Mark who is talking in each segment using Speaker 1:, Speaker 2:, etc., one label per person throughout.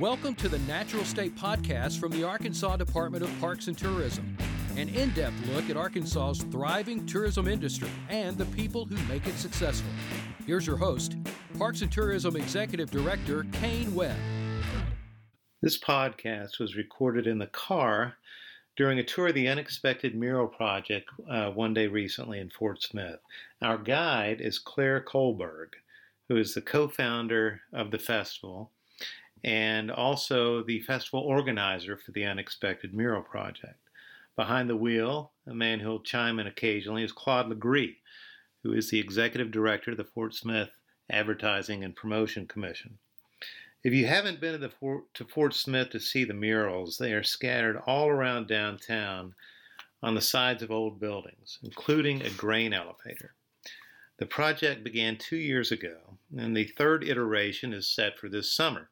Speaker 1: Welcome to the Natural State Podcast from the Arkansas Department of Parks and Tourism, an in depth look at Arkansas's thriving tourism industry and the people who make it successful. Here's your host, Parks and Tourism Executive Director Kane Webb.
Speaker 2: This podcast was recorded in the car during a tour of the Unexpected Mural Project uh, one day recently in Fort Smith. Our guide is Claire Kolberg, who is the co founder of the festival and also the festival organizer for the Unexpected Mural Project. Behind the wheel, a man who'll chime in occasionally, is Claude Legris, who is the executive director of the Fort Smith Advertising and Promotion Commission. If you haven't been to, Fort, to Fort Smith to see the murals, they are scattered all around downtown on the sides of old buildings, including a grain elevator. The project began two years ago, and the third iteration is set for this summer.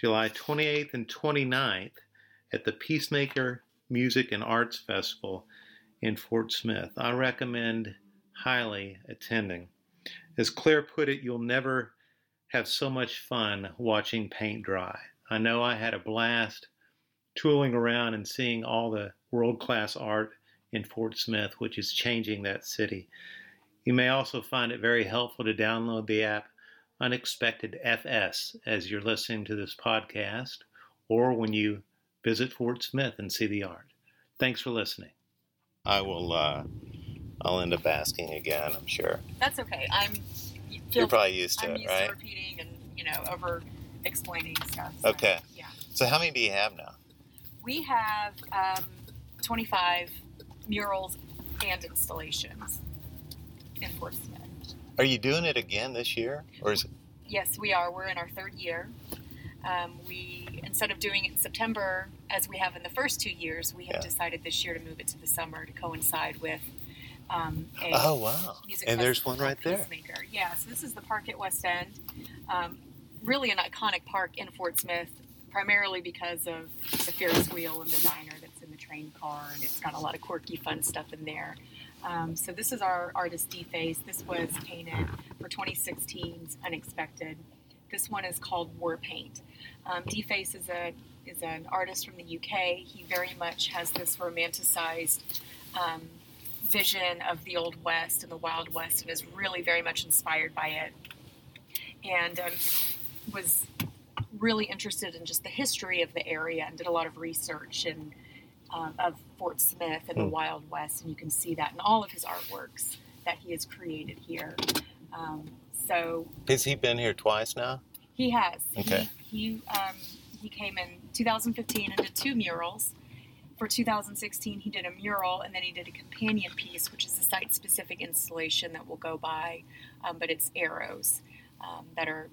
Speaker 2: July 28th and 29th at the Peacemaker Music and Arts Festival in Fort Smith. I recommend highly attending. As Claire put it, you'll never have so much fun watching paint dry. I know I had a blast tooling around and seeing all the world class art in Fort Smith, which is changing that city. You may also find it very helpful to download the app Unexpected FS as you're listening to this podcast or when you visit Fort Smith and see the art. Thanks for listening. I will, uh, I'll end up asking again, I'm sure.
Speaker 3: That's okay. I'm.
Speaker 2: You're probably used to
Speaker 3: I'm
Speaker 2: it,
Speaker 3: used
Speaker 2: right?
Speaker 3: to repeating and you know over explaining stuff.
Speaker 2: so, Okay.
Speaker 3: Yeah.
Speaker 2: So, how many do you have now?
Speaker 3: We have um, 25 murals and installations in Fort Smith.
Speaker 2: Are you doing it again this year? Or is it?
Speaker 3: Yes, we are. We're in our third year. Um, we instead of doing it in September as we have in the first two years, we have
Speaker 2: Yeah.
Speaker 3: decided this year to move it to the summer to coincide with um, a
Speaker 2: Oh, wow.
Speaker 3: music
Speaker 2: And there's one right there.
Speaker 3: Peacemaker. Yeah, so this is the park at West End. Um, really an iconic park in Fort Smith, primarily because of the Ferris wheel and the diner that's in the train car, and it's got a lot of quirky, fun stuff in there. Um, so this is our artist D-Face. This was painted for 2016's Unexpected. This one is called War Paint. Um, D-Face is a is an artist from the UK. He very much has this romanticized um, vision of the Old West and the Wild West, and is really very much inspired by it. And um, was really interested in just the history of the area and did a lot of research and um, of Fort Smith and the
Speaker 2: Hmm.
Speaker 3: Wild West, and you can see that in all of his artworks that he has created here. Um, so
Speaker 2: Has he been here twice now?
Speaker 3: he has.
Speaker 2: Okay.
Speaker 3: He he, um, he came in 2015 and did two murals. For 2016, he did a mural and then he did a companion piece, which is a site-specific installation that will go by, um, but it's arrows um, that are,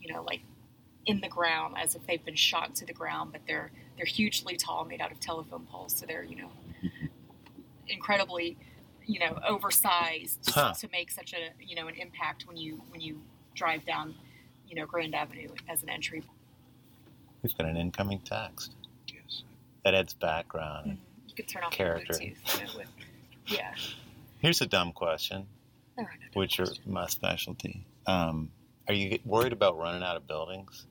Speaker 3: you know, like in the ground as if they've been shot to the ground, but they're they're hugely tall, made out of telephone poles, so they're you know incredibly, you know, oversized
Speaker 2: Huh.
Speaker 3: to make such a you know an impact when you when you drive down, you know, Grand Avenue as an entry.
Speaker 2: We've got an incoming text.
Speaker 4: Yes.
Speaker 2: That adds background.
Speaker 3: Mm-hmm. You could turn off
Speaker 2: Character.
Speaker 3: the Bluetooth. You know, with, yeah.
Speaker 2: Here's a dumb question,
Speaker 3: no dumb
Speaker 2: which are my specialty. Um, are you worried about running out of buildings?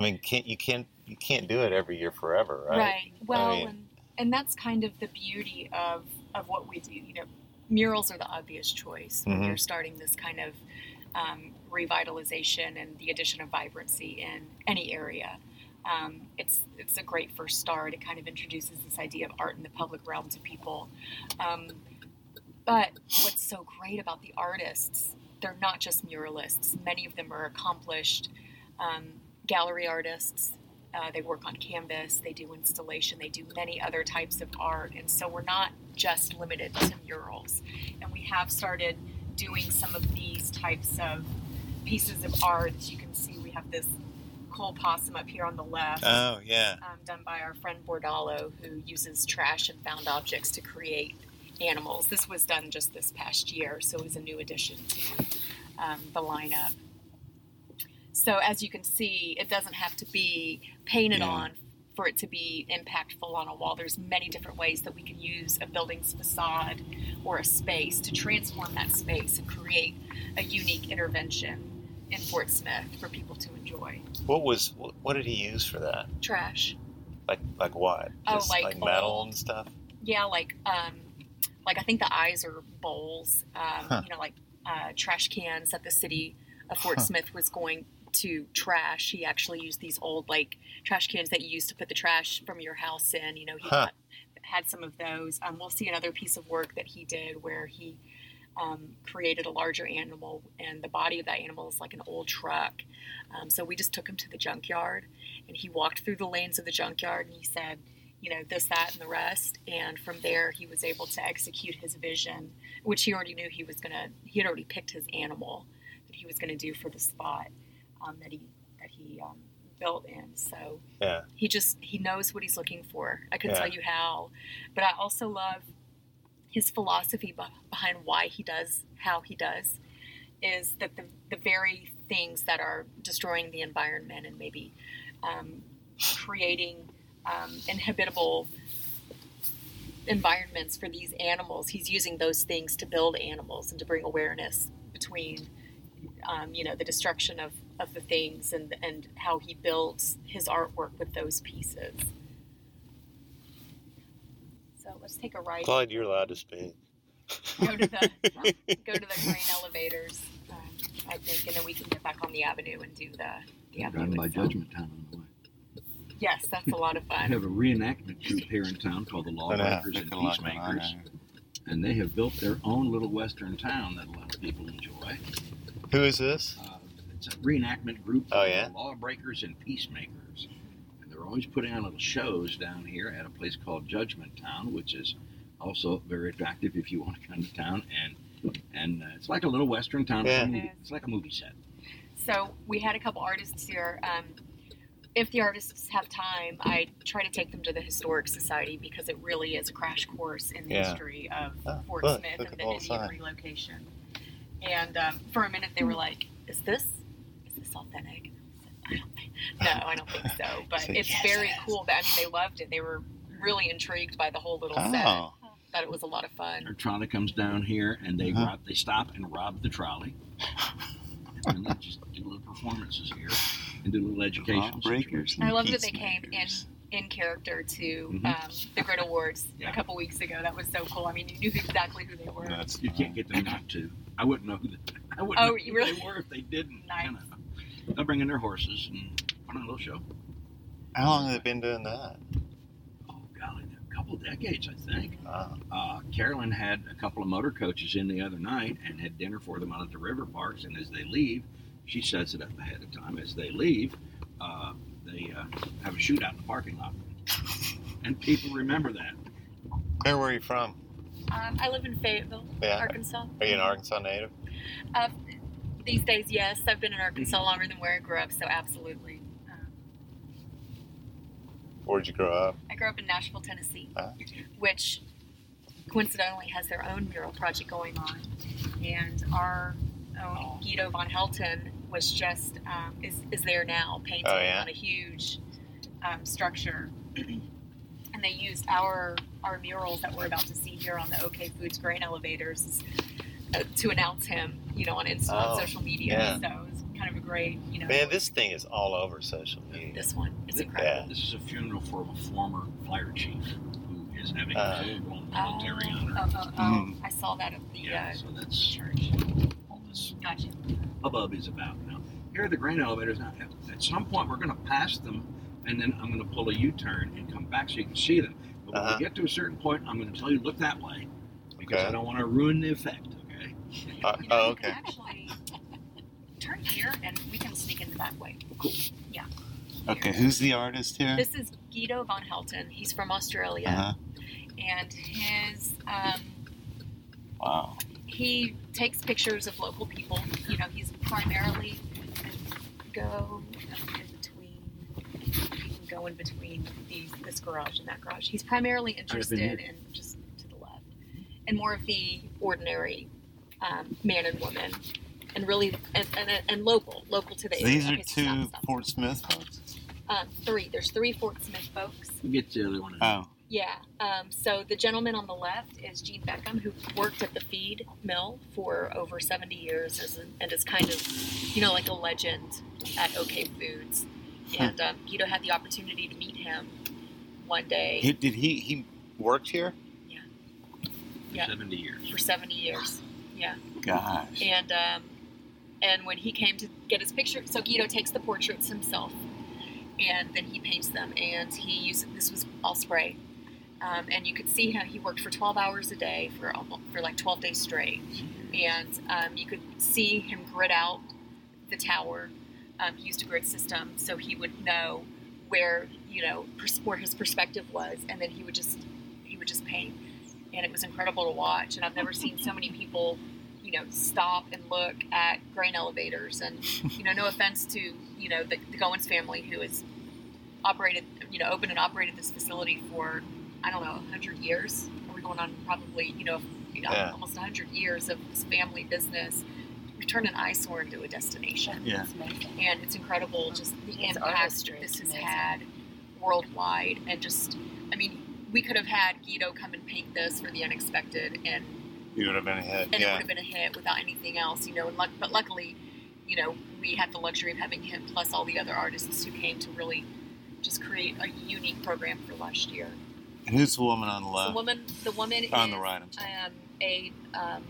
Speaker 2: I mean, can't you can't you can't do it every year forever, right?
Speaker 3: Right. Well,
Speaker 2: mean-
Speaker 3: and, and that's kind of the beauty of, of what we do. You know, murals are the obvious choice when
Speaker 2: Mhm.
Speaker 3: you're starting this kind of um, revitalization and the addition of vibrancy in any area. Um, it's it's a great first start. It kind of introduces this idea of art in the public realm to people. Um, but what's so great about the artists, they're not just muralists. Many of them are accomplished um, gallery artists. Uh, they work on canvas, they do installation, they do many other types of art. And so we're not just limited to murals. And we have started doing some of these types of pieces of art. As you can see, we have this coal possum up here on the left.
Speaker 2: Oh yeah.
Speaker 3: um, done by our friend Bordalo, who uses trash and found objects to create animals. This was done just this past year, so it was a new addition to um, the lineup. So as you can see, it doesn't have to be painted
Speaker 2: Yeah.
Speaker 3: on for it to be impactful on a wall. There's many different ways that we can use a building's facade or a space to transform that space and create a unique intervention in Fort Smith for people to enjoy.
Speaker 2: What was what, did he use for that?
Speaker 3: Trash.
Speaker 2: Like like what?
Speaker 3: Oh,
Speaker 2: Just
Speaker 3: like
Speaker 2: metal
Speaker 3: old-
Speaker 2: and stuff.
Speaker 3: Yeah, like um, like I think the eyes are bowls. Um,
Speaker 2: Huh.
Speaker 3: You know, like uh, trash cans that the city of Fort
Speaker 2: Huh.
Speaker 3: Smith was going to trash. He actually used these old like trash cans that you used to put the trash from your house in. You know, he
Speaker 2: Huh.
Speaker 3: got, had some of those. Um, we'll see another piece of work that he did where he um, created a larger animal, and the body of that animal is like an old truck. Um, so we just took him to the junkyard, and he walked through the lanes of the junkyard, and he said, you know, this, that, and the rest. And from there, he was able to execute his vision, which he already knew he was gonna. He had already picked his animal that he was gonna do for the spot um, that he that he um, built in. So
Speaker 2: Yeah.
Speaker 3: he just he knows what he's looking for. I couldn't
Speaker 2: Yeah.
Speaker 3: tell you how, but I also love his philosophy behind why he does how he does. Is that the the very things that are destroying the environment and maybe um, creating um, inhabitable environments for these animals. He's using those things to build animals and to bring awareness between, um, you know, the destruction of, of the things and and how he builds his artwork with those pieces. So let's take a right.
Speaker 2: Clyde, you're allowed to speak.
Speaker 3: Go to the go to the grain elevators, um, I think, and then we can get back on the avenue and do the the
Speaker 4: I'm
Speaker 3: avenue.
Speaker 4: driving by. Judgment Town on the way.
Speaker 3: Yes, that's a lot of fun.
Speaker 4: we have a reenactment troupe here in town called the
Speaker 2: I.
Speaker 4: Lawbreakers and
Speaker 2: a lot
Speaker 4: Peacemakers, and they have built their own little western town that a lot of people enjoy.
Speaker 2: Who is this?
Speaker 4: Uh, it's a reenactment group
Speaker 2: Oh, yeah?
Speaker 4: Lawbreakers and Peacemakers, and they're always putting on little shows down here at a place called Judgment Town, which is also very attractive if you want to come to town. And and uh, it's like a little western town. It's,
Speaker 2: Yeah.
Speaker 4: movie, it's like a movie set.
Speaker 3: So we had a couple artists here. Um, if the artists have time, I try to take them to the Historic Society because it really is a crash course in the
Speaker 2: Yeah.
Speaker 3: history of
Speaker 2: Oh,
Speaker 3: Fort
Speaker 2: look,
Speaker 3: Smith
Speaker 2: look
Speaker 3: and the
Speaker 2: the
Speaker 3: Indian relocation. And um, for a minute, they were like, "Is this is this authentic?" I don't think, no, I don't think so. But
Speaker 2: Say,
Speaker 3: it's
Speaker 2: "Yes,
Speaker 3: very
Speaker 2: it is."
Speaker 3: cool. That I mean, they loved it. They were really intrigued by the whole little set.
Speaker 2: Oh,
Speaker 3: Thought it was a lot of fun.
Speaker 4: Our trolley comes down here, and they
Speaker 2: Uh-huh.
Speaker 4: rob, they stop and rob the trolley, and they just do little performances here and do little education.
Speaker 2: Lawbreakers
Speaker 4: situations.
Speaker 3: I love that they came in in character to
Speaker 4: Mhm.
Speaker 3: um, the Grit Awards
Speaker 4: Yeah.
Speaker 3: a couple weeks ago. That was so cool. I mean, you knew exactly who they were.
Speaker 2: That's
Speaker 4: You can't get them not to. I wouldn't know who they, I wouldn't
Speaker 3: Oh,
Speaker 4: know who
Speaker 3: really?
Speaker 4: they were if they didn't.
Speaker 3: Nice.
Speaker 4: You know. They'll bring in their horses and put on a little show.
Speaker 2: How long have they been doing that?
Speaker 4: Oh golly, a couple of decades, I think.
Speaker 2: Oh,
Speaker 4: Uh, Carolyn had a couple of motor coaches in the other night and had dinner for them out at the river parks. And as they leave, she sets it up ahead of time. As they leave, uh, they uh, have a shootout in the parking lot, and people remember that.
Speaker 2: where were you from?
Speaker 3: Um, I live in Fayetteville,
Speaker 2: Yeah.
Speaker 3: Arkansas.
Speaker 2: Are you an Arkansas native?
Speaker 3: Uh, these days, yes. I've been in Arkansas longer than where I grew up, so absolutely. Um,
Speaker 2: Where'd you grow up?
Speaker 3: I grew up in Nashville, Tennessee,
Speaker 2: Ah.
Speaker 3: which coincidentally has their own mural project going on, and our own Guido von Helten was just um, is is there now painting
Speaker 2: Oh, yeah?
Speaker 3: on a huge um, structure, and they used our our murals that we're about to see here on the OK Foods grain elevators to announce him, you know, on Insta,
Speaker 2: Oh,
Speaker 3: on social media.
Speaker 2: yeah.
Speaker 3: So it was kind of a great, you know,
Speaker 2: Man, this thing is all over social media.
Speaker 3: this one. It's
Speaker 4: Th-
Speaker 3: incredible.
Speaker 4: This is a funeral for a former fire chief who is having
Speaker 2: Uh,
Speaker 4: a full-blown
Speaker 3: Oh,
Speaker 4: military
Speaker 3: oh,
Speaker 4: honor.
Speaker 3: oh, oh,
Speaker 2: Mm.
Speaker 3: I saw that at the
Speaker 4: Yeah,
Speaker 3: uh,
Speaker 4: so that's
Speaker 3: church.
Speaker 4: all this
Speaker 3: Gotcha.
Speaker 4: hubbub is about. Now, here are the grain elevators. Now, at- at some point, we're going to pass them, and then I'm going to pull a U-turn and come back so you can see them. But when
Speaker 2: Uh-huh.
Speaker 4: we get to a certain point, I'm going to tell you look that way because
Speaker 2: Okay.
Speaker 4: I don't want to ruin the effect. Okay.
Speaker 2: Uh, oh, okay.
Speaker 3: actually turn here and we can sneak in the back way.
Speaker 4: Cool. Yeah.
Speaker 2: Okay, who's the artist here?
Speaker 3: This is Guido von Helten. He's from Australia.
Speaker 2: Uh-huh.
Speaker 3: And his, um,
Speaker 2: Wow.
Speaker 3: he takes pictures of local people. You know, he's primarily go in between. You can go in between these, this garage and that garage. He's primarily interested in just to the left, and more of the ordinary um, man and woman, and really and, and, and local, local to the area.
Speaker 2: These are
Speaker 3: Okay, so
Speaker 2: two
Speaker 3: stop.
Speaker 2: Fort Smith folks.
Speaker 3: Um, three. There's three Fort Smith folks.
Speaker 4: We'll get the other one. in-
Speaker 2: Oh,
Speaker 3: Yeah. Um, so the gentleman on the left is Gene Beckham, who worked at the feed mill for over 70 years as an, and is kind of, you know, like a legend at OK Foods. And um, Guido had the opportunity to meet him one day
Speaker 2: He, did he he worked here?
Speaker 3: Yeah.
Speaker 4: Seventy years.
Speaker 3: for 70 years. Yeah.
Speaker 2: Gosh.
Speaker 3: And um, and when he came to get his picture, so Guido takes the portraits himself, and then he paints them. And he used this was all spray, um, and you could see him. He worked for 12 hours a day for almost, for like 12 days straight, and um, you could see him grid out the tower. Um, he used a grid system, so he would know where you know pers- where his perspective was, and then he would just he would just paint, and it was incredible to watch. And I've never seen so many people you know stop and look at grain elevators. And you know no offense to you know the, the Goins family who has operated you know opened and operated this facility for I don't know 100 years. We're going on probably you know, you know
Speaker 2: Yeah.
Speaker 3: almost 100 years of this family business. We've turned an eyesore into a destination.
Speaker 2: Yeah.
Speaker 3: And it's incredible just the
Speaker 5: It's
Speaker 3: impact
Speaker 5: artistry,
Speaker 3: this has had worldwide. And just I mean we could have had Guido come and paint this for the unexpected and
Speaker 2: You would have been ahead.
Speaker 3: and it would have been a hit without anything else, you know. And luck, but luckily, you know, we had the luxury of having him plus all the other artists who came to really just create a unique program for last year.
Speaker 2: And who's the woman on the left?
Speaker 3: The woman, the woman
Speaker 2: on
Speaker 3: is
Speaker 2: the right.
Speaker 3: Um, a um,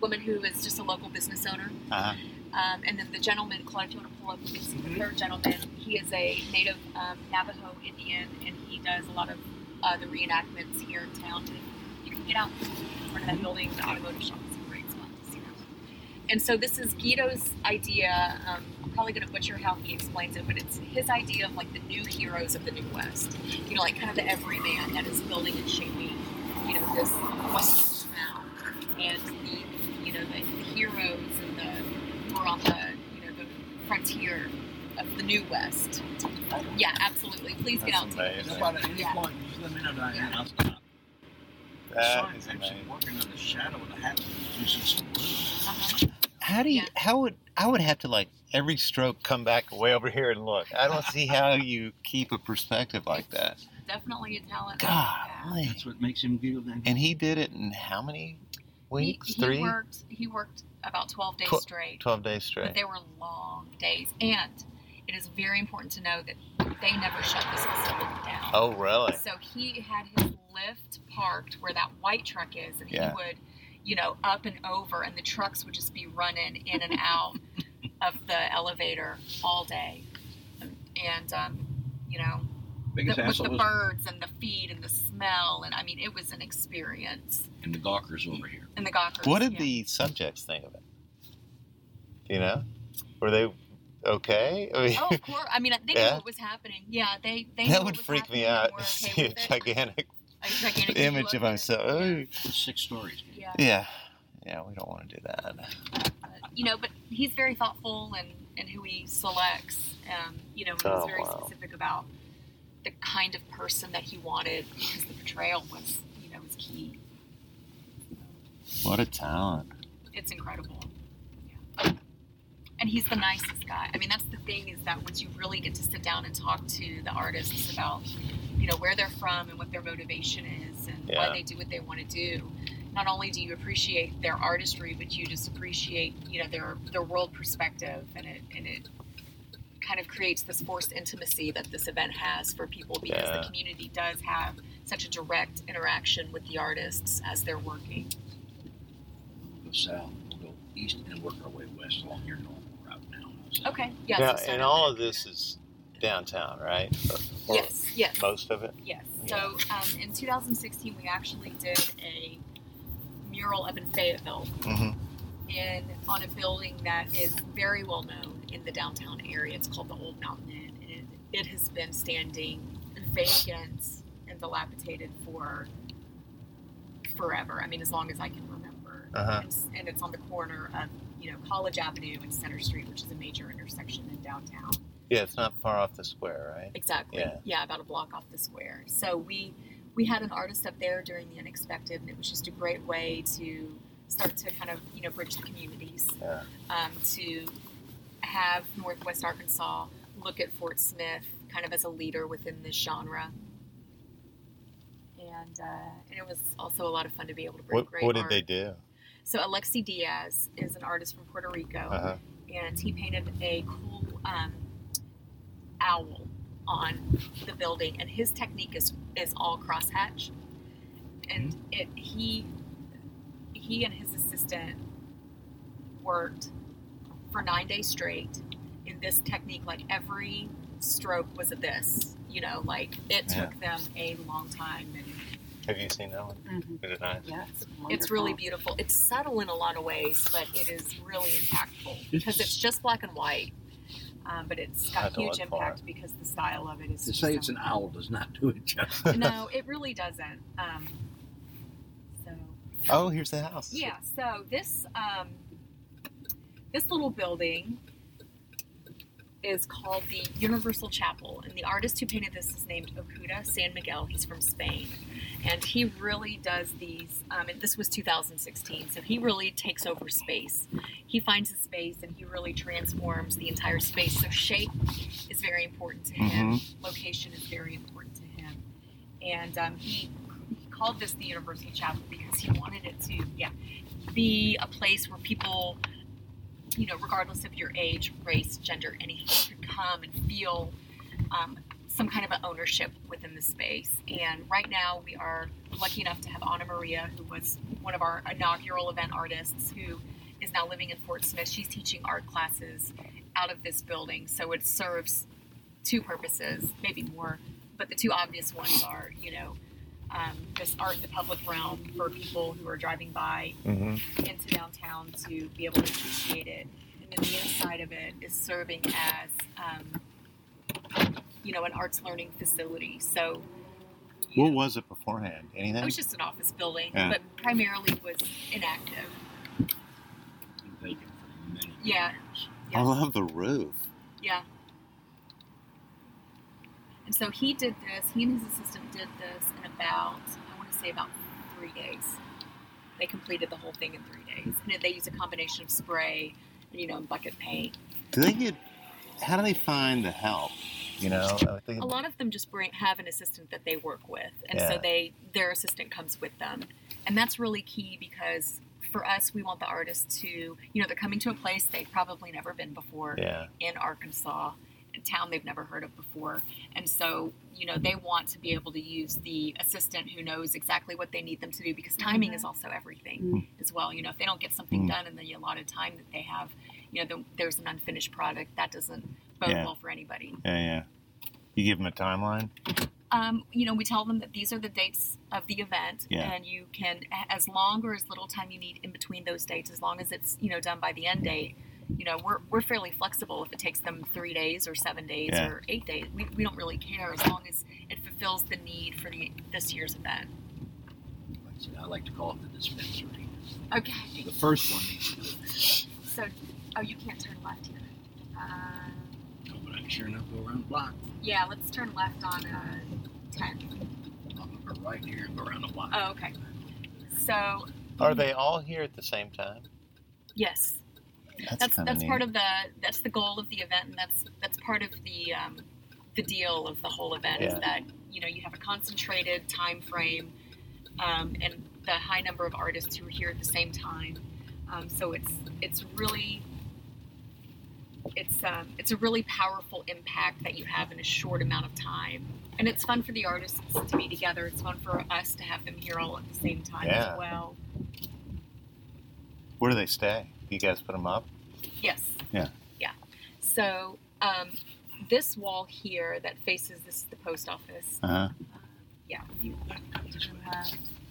Speaker 3: woman who is just a local business owner,
Speaker 2: Uh-huh.
Speaker 3: um, and then the gentleman, Claude, if you want to pull up, you can see the third gentleman. He is a native um, Navajo Indian, and he does a lot of uh, the reenactments here in town. And you can get out in front of that building, the automotive shop is a great spot to see that. And so this is Guido's idea. Um, I'm probably going to butcher how he explains it, but it's his idea of like the new heroes of the New West. You know, like kind of the everyman that is building and shaping, you know, this Western town, and the, you know, the, the heroes and the who are on the, you know, the frontier of the New West. Yeah, absolutely. Please get
Speaker 2: That's
Speaker 3: out.
Speaker 2: amazing.
Speaker 4: So, at any
Speaker 3: Yeah.
Speaker 4: point, just let me know, Diane, and I'll stop.
Speaker 2: That
Speaker 4: Sorry,
Speaker 2: is
Speaker 4: I'm
Speaker 2: amazing.
Speaker 4: working on the shadow of the hat using some glue.
Speaker 3: Uh-huh.
Speaker 2: How do you?
Speaker 3: Yeah.
Speaker 2: How would I would have to like every stroke come back way over here and look. I don't see how you keep a perspective like that.
Speaker 3: Definitely a talent.
Speaker 2: Golly.
Speaker 4: That's what makes him feel that.
Speaker 2: And he did it in how many weeks?
Speaker 3: He, he
Speaker 2: Three,
Speaker 3: worked. He worked about twelve days
Speaker 2: Tw-
Speaker 3: straight,
Speaker 2: twelve days straight.
Speaker 3: but
Speaker 2: straight.
Speaker 3: they were long days. And it is very important to know that they never shut this facility down.
Speaker 2: Oh, really?
Speaker 3: So he had his lift parked where that white truck is, and
Speaker 2: Yeah.
Speaker 3: he would, you know, up and over, and the trucks would just be running in and out of the elevator all day, and, and um, you know, the, with the
Speaker 4: was
Speaker 3: birds and the feed and the smell, and I mean, it was an experience.
Speaker 4: and the gawkers over here.
Speaker 3: And the gawkers.
Speaker 2: What did
Speaker 3: yeah.
Speaker 2: the subjects think of it? Do you know? Were they okay? I mean,
Speaker 3: Oh, of course. I mean, they knew
Speaker 2: Yeah.
Speaker 3: what was happening. Yeah, they they. knew
Speaker 2: that
Speaker 3: what
Speaker 2: would
Speaker 3: was
Speaker 2: freak me out. to
Speaker 3: okay
Speaker 2: see a gigantic
Speaker 3: A gigantic
Speaker 2: image of myself.
Speaker 3: Yeah.
Speaker 2: Oh,
Speaker 4: six stories.
Speaker 3: Yeah.
Speaker 2: yeah, yeah. We don't want to do that.
Speaker 3: But, you know, but he's very thoughtful and and who he selects. Um, you know, and he's
Speaker 2: Oh,
Speaker 3: very
Speaker 2: wow.
Speaker 3: specific about the kind of person that he wanted because the portrayal was, you know, was key.
Speaker 2: What a talent!
Speaker 3: It's incredible. Yeah. And he's the nicest guy. I mean, that's the thing is that once you really get to sit down and talk to the artists about, you know, where they're from and what their motivation is and
Speaker 2: Yeah.
Speaker 3: why they do what they want to do, not only do you appreciate their artistry, but you just appreciate, you know, their their world perspective and it and it kind of creates this forced intimacy that this event has for people because
Speaker 2: Yeah.
Speaker 3: the community does have such a direct interaction with the artists as they're working.
Speaker 4: Go south, we'll go east, and work our way west along your normal route now. So
Speaker 3: Okay. Yes.
Speaker 2: yeah, and all of this is downtown, right? Or- or
Speaker 3: Yes. Yes.
Speaker 2: Most of it.
Speaker 3: Yes.
Speaker 2: Yeah.
Speaker 3: So um, in 2016, we actually did a mural up in Fayetteville
Speaker 2: hmm
Speaker 3: in on a building that is very well known in the downtown area. It's called the Old Mountain Inn, and it, it has been standing vacant and dilapidated for forever. I mean, as long as I can remember.
Speaker 2: Uh-huh.
Speaker 3: It's, and it's on the corner of you know College Avenue and Center Street, which is a major intersection in downtown.
Speaker 2: Yeah, it's not far off the square, right?
Speaker 3: Exactly.
Speaker 2: Yeah.
Speaker 3: yeah about a block off the square. So we we had an artist up there during the unexpected, and it was just a great way to start to kind of you know bridge the communities.
Speaker 2: Yeah.
Speaker 3: Um, to have Northwest Arkansas look at Fort Smith kind of as a leader within this genre. and uh, and it was also a lot of fun to be able to bring
Speaker 2: What,
Speaker 3: great
Speaker 2: what did
Speaker 3: art.
Speaker 2: they do?
Speaker 3: So Alexi Diaz is an artist from Puerto Rico,
Speaker 2: Uh-huh.
Speaker 3: and he painted a cool um, owl on the building, and his technique is is all crosshatch, and it he he and his assistant worked for nine days straight in this technique. Like every stroke was a this, you know, like it
Speaker 2: Yeah.
Speaker 3: took them a long time and
Speaker 2: Have you seen that one?
Speaker 5: Mhm.
Speaker 2: Is it nice?
Speaker 5: Yeah, it's,
Speaker 3: it's really beautiful. It's subtle in a lot of ways, but it is really impactful because it's just black and white. Um, but it's got huge impact because the style of it is.
Speaker 4: To
Speaker 3: just
Speaker 4: say
Speaker 3: so-
Speaker 4: it's an owl does not do it justice.
Speaker 3: no, it really doesn't. Um, so
Speaker 2: Oh, here's the house.
Speaker 3: yeah, so this um, this little building is called the Universal Chapel, and the artist who painted this is named Okuda San Miguel. He's from Spain, and he really does these. Um, and this was 2016, so he really takes over space. He finds a space and he really transforms the entire space. So shape is very important to him. Location is very important to him, and um, he, he called this the University Chapel because he wanted it to, yeah, be a place where people you know, regardless of your age, race, gender, anything, could come and feel um, some kind of an ownership within the space. And right now, we are lucky enough to have Anna Maria, who was one of our inaugural event artists, who is now living in Fort Smith. She's teaching art classes out of this building, so it serves two purposes, maybe more, but the two obvious ones are, you know. Um, this art in the public realm for people who are driving by
Speaker 2: hmm
Speaker 3: into downtown to be able to appreciate it. And then the inside of it is serving as, um, you know, an arts learning facility. So
Speaker 2: What
Speaker 3: know,
Speaker 2: was it beforehand? Anything?
Speaker 3: it was just an office building,
Speaker 2: Yeah.
Speaker 3: but primarily was inactive.
Speaker 4: Been vacant for many
Speaker 3: Yeah.
Speaker 2: I love the roof.
Speaker 3: Yeah. And so he did this, he and his assistant did this in about, I want to say about three days. They completed the whole thing in three days. And they use a combination of spray and, you know, and bucket paint.
Speaker 2: Do they get? How do they find the help? You know, I think
Speaker 3: a lot of them just bring have an assistant that they work with and
Speaker 2: Yeah.
Speaker 3: so they their assistant comes with them and that's really key because for us we want the artists to you know they're coming to a place they've probably never been before
Speaker 2: Yeah.
Speaker 3: in arkansas a town they've never heard of before and so you know they want to be able to use the assistant who knows exactly what they need them to do because timing is also everything
Speaker 5: Mm.
Speaker 3: as well you know if they don't get something
Speaker 2: Mm.
Speaker 3: done in the allotted time that they have you know the, there's an unfinished product that doesn't bode
Speaker 2: Yeah.
Speaker 3: well for anybody
Speaker 2: Yeah, yeah. You give them a timeline.
Speaker 3: um, you know, we tell them that these are the dates of the event,
Speaker 2: Yeah.
Speaker 3: and you can, as long or as little time you need in between those dates, as long as it's you know done by the end date. You know, we're, we're fairly flexible. If it takes them three days or seven days
Speaker 2: Yeah.
Speaker 3: or eight days, we, we don't really care as long as it fulfills the need for the this year's event.
Speaker 4: I said, like to call it the dispensary.
Speaker 3: Okay.
Speaker 4: The first one needs to do
Speaker 3: So, oh, you can't turn left here. Uh,
Speaker 4: no, but I can sure enough go around the block.
Speaker 3: yeah, let's turn left on uh, ten.
Speaker 4: I'll go right here and go around the block.
Speaker 3: Oh, okay. So,
Speaker 2: Are they all here at the same time?
Speaker 3: yes, that's
Speaker 2: kinda
Speaker 3: that's part of the that's the goal of the event and that's that's part of the um, the deal of the whole event
Speaker 2: Yeah.
Speaker 3: is that you know you have a concentrated time frame um, and the high number of artists who are here at the same time um, so it's it's really it's um, it's a really powerful impact that you have in a short amount of time and it's fun for the artists to be together it's fun for us to have them here all at the same time
Speaker 2: Yeah.
Speaker 3: as well
Speaker 2: Where do they stay? Do you guys put them up?
Speaker 3: Yes.
Speaker 2: Yeah.
Speaker 3: Yeah. So um, this wall here that faces this is the post office.
Speaker 2: Uh huh.
Speaker 3: Uh, yeah. You, uh,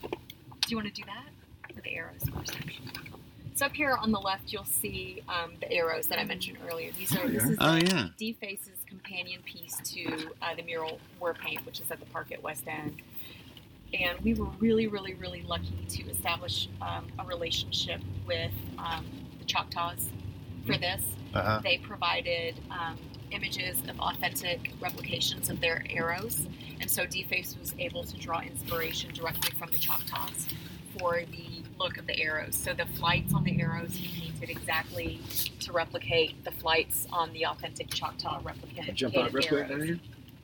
Speaker 3: do you want to do that or the arrows first? So up here on the left, you'll see um, the arrows that I mentioned earlier. These are this is
Speaker 2: Oh yeah.
Speaker 3: D Face's companion piece to uh, the mural War Paint, which is at the park at West End. And we were really, really, really lucky to establish um, a relationship with um, the Choctaws for this.
Speaker 2: Uh huh.
Speaker 3: They provided um, images of authentic replications of their arrows, and so D-Face was able to draw inspiration directly from the Choctaws for the look of the arrows. So the flights on the arrows he painted exactly to replicate the flights on the authentic Choctaw replicant
Speaker 4: Jump out real quick down
Speaker 3: arrows.
Speaker 4: here.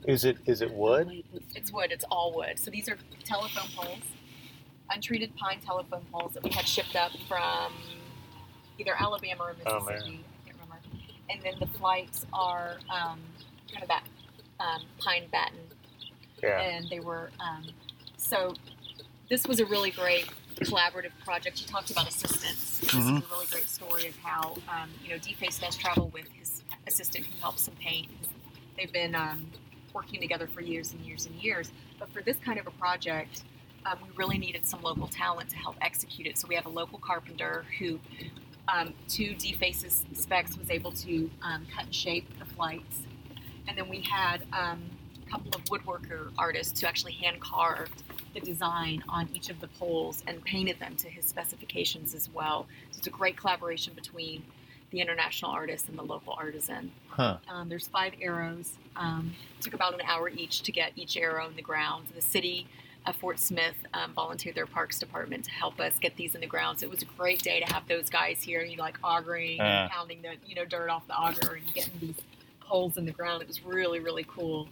Speaker 2: Is it is it wood?
Speaker 3: It's wood. It's all wood. So these are telephone poles, untreated pine telephone poles that we had shipped up from either Alabama or
Speaker 2: Oh, man.
Speaker 3: Mississippi. I can't remember. And then the flights are um, kind of that um, pine batten
Speaker 2: Yeah.
Speaker 3: and they were um, so this was a really great collaborative project. He talked about assistance. This
Speaker 2: Mhm.
Speaker 3: is a really great story of how um, you know D-Face does travel with his assistant who helps him paint. They've been um, working together for years and years and years. But for this kind of a project um, we really needed some local talent to help execute it. So we have a local carpenter who um, to D-Face's specs was able to um, cut and shape the flights. And then we had um, a couple of woodworker artists who actually hand carved the design on each of the poles and painted them to his specifications as well. So it's a great collaboration between the international artist and the local artisan.
Speaker 2: Huh.
Speaker 3: Um, there's five arrows. Um, took about an hour each to get each arrow in the ground. The city of Fort Smith um, volunteered their parks department to help us get these in the ground. So it was a great day to have those guys here, you like augering
Speaker 2: Yeah.
Speaker 3: and pounding the you know dirt off the auger and getting these poles in the ground. It was really really cool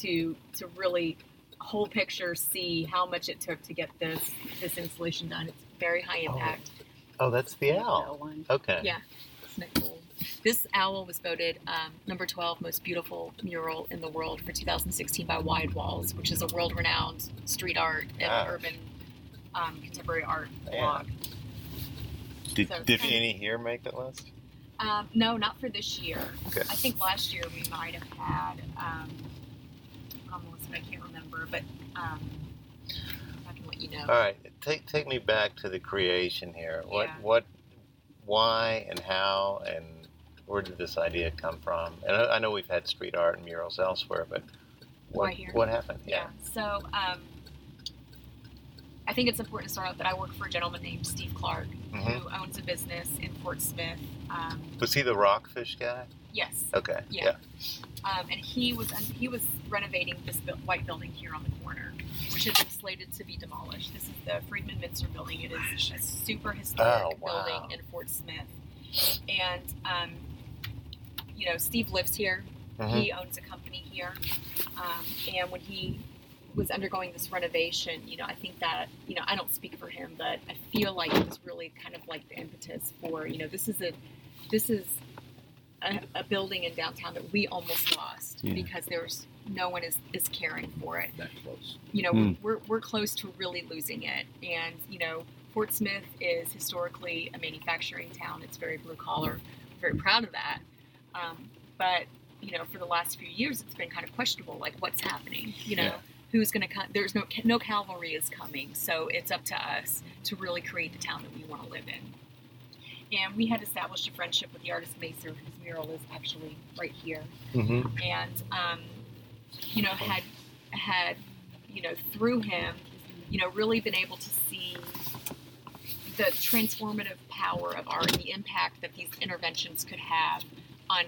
Speaker 3: to to really whole picture see how much it took to get this this installation done. It's very high
Speaker 2: Oh.
Speaker 3: impact.
Speaker 2: Oh, that's the owl. Okay.
Speaker 3: Yeah. Cool? This owl was voted um, number 12 most beautiful mural in the world for 2016 by Widewalls, which is a world renowned street art and
Speaker 2: Wow.
Speaker 3: urban um, contemporary art
Speaker 2: Yeah.
Speaker 3: blog.
Speaker 2: Did,
Speaker 3: So-
Speaker 2: did any here make that list?
Speaker 3: Um, no, not for this year.
Speaker 2: Okay.
Speaker 3: I think last year we might have had, um, almost, I can't remember, but um, I can let you know.
Speaker 2: All right, take take me back to the creation here. What
Speaker 3: Yeah.
Speaker 2: what, why and how and where did this idea come from? And I, I know we've had street art and murals elsewhere, but what what happened?
Speaker 3: Yeah. So um, I think it's important to start out that I work for a gentleman named Steve Clark,
Speaker 2: Mhm.
Speaker 3: who owns a business in Fort Smith. Um,
Speaker 2: Was he the rockfish guy?
Speaker 3: Yes.
Speaker 2: Okay.
Speaker 3: Yeah. Um, and he was he was renovating this white building here on the corner, which had been slated to be demolished. This is the Friedman Minster building. It is a super historic
Speaker 2: Oh, wow.
Speaker 3: building in Fort Smith, and um, you know Steve lives here.
Speaker 2: Mhm.
Speaker 3: He owns a company here, um, and when he was undergoing this renovation, you know, I think that you know I don't speak for him, but I feel like it was really kind of like the impetus for you know this is a this is a, a building in downtown that we almost lost
Speaker 2: Yeah.
Speaker 3: because there's no one is, is caring for it.
Speaker 4: That close.
Speaker 3: You know,
Speaker 2: Hmm.
Speaker 3: we're, we're close to really losing it. And, you know, Fort Smith is historically a manufacturing town. It's very blue collar. Very proud of that. Um, but, you know, for the last few years, it's been kind of questionable, like what's happening, you know?
Speaker 2: Yeah.
Speaker 3: Who's going to come? There's no no cavalry is coming, so it's up to us to really create the town that we want to live in. And we had established a friendship with the artist Maser, whose mural is actually right here
Speaker 2: Mm-hmm.
Speaker 3: and um, you know had had you know through him you know really been able to see the transformative power of art and the impact that these interventions could have on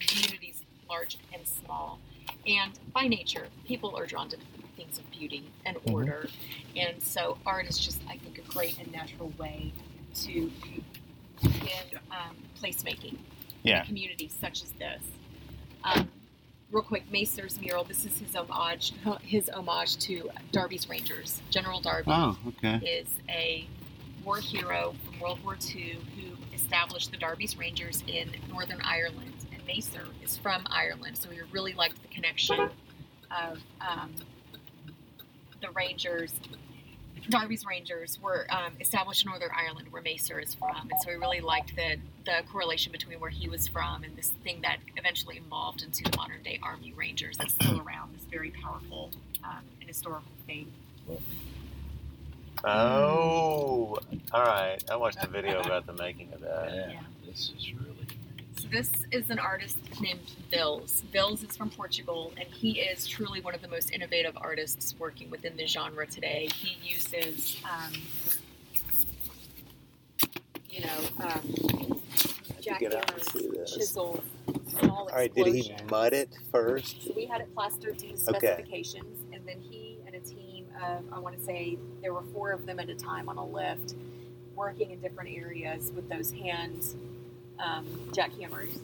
Speaker 3: communities large and small and by nature people are drawn to things of beauty and
Speaker 2: Mhm.
Speaker 3: order and so art is just i think a great and natural way to begin um, placemaking
Speaker 2: Yeah.
Speaker 3: in a community such as this. Um, real quick, Maser's mural. This is his homage. His homage to Darby's Rangers. General Darby
Speaker 2: Oh, okay.
Speaker 3: is a war hero from World War II who established the Darby's Rangers in Northern Ireland. And Maser is from Ireland, so we really liked the connection of um, the Rangers. Darby's Rangers were um, established in Northern Ireland, where Maser is from, and so we really liked the the correlation between where he was from and this thing that eventually evolved into the modern day Army Rangers that's still around. This very powerful um, and historical thing.
Speaker 2: Oh, all right. I watched a video about the making of that.
Speaker 4: Yeah,
Speaker 3: Yeah.
Speaker 4: This is really.
Speaker 3: So this is an artist named Vhils. Vhils is from Portugal, and he is truly one of the most innovative artists working within the genre today. He uses, um, you know, um,
Speaker 2: get out
Speaker 3: jackhammers, chisels, small
Speaker 2: All right. Did he mud it first?
Speaker 3: So we had it plastered to his
Speaker 2: Okay.
Speaker 3: specifications, and then he and a team of, I want to say there were four of them at a time on a lift, working in different areas with those hand um, jackhammers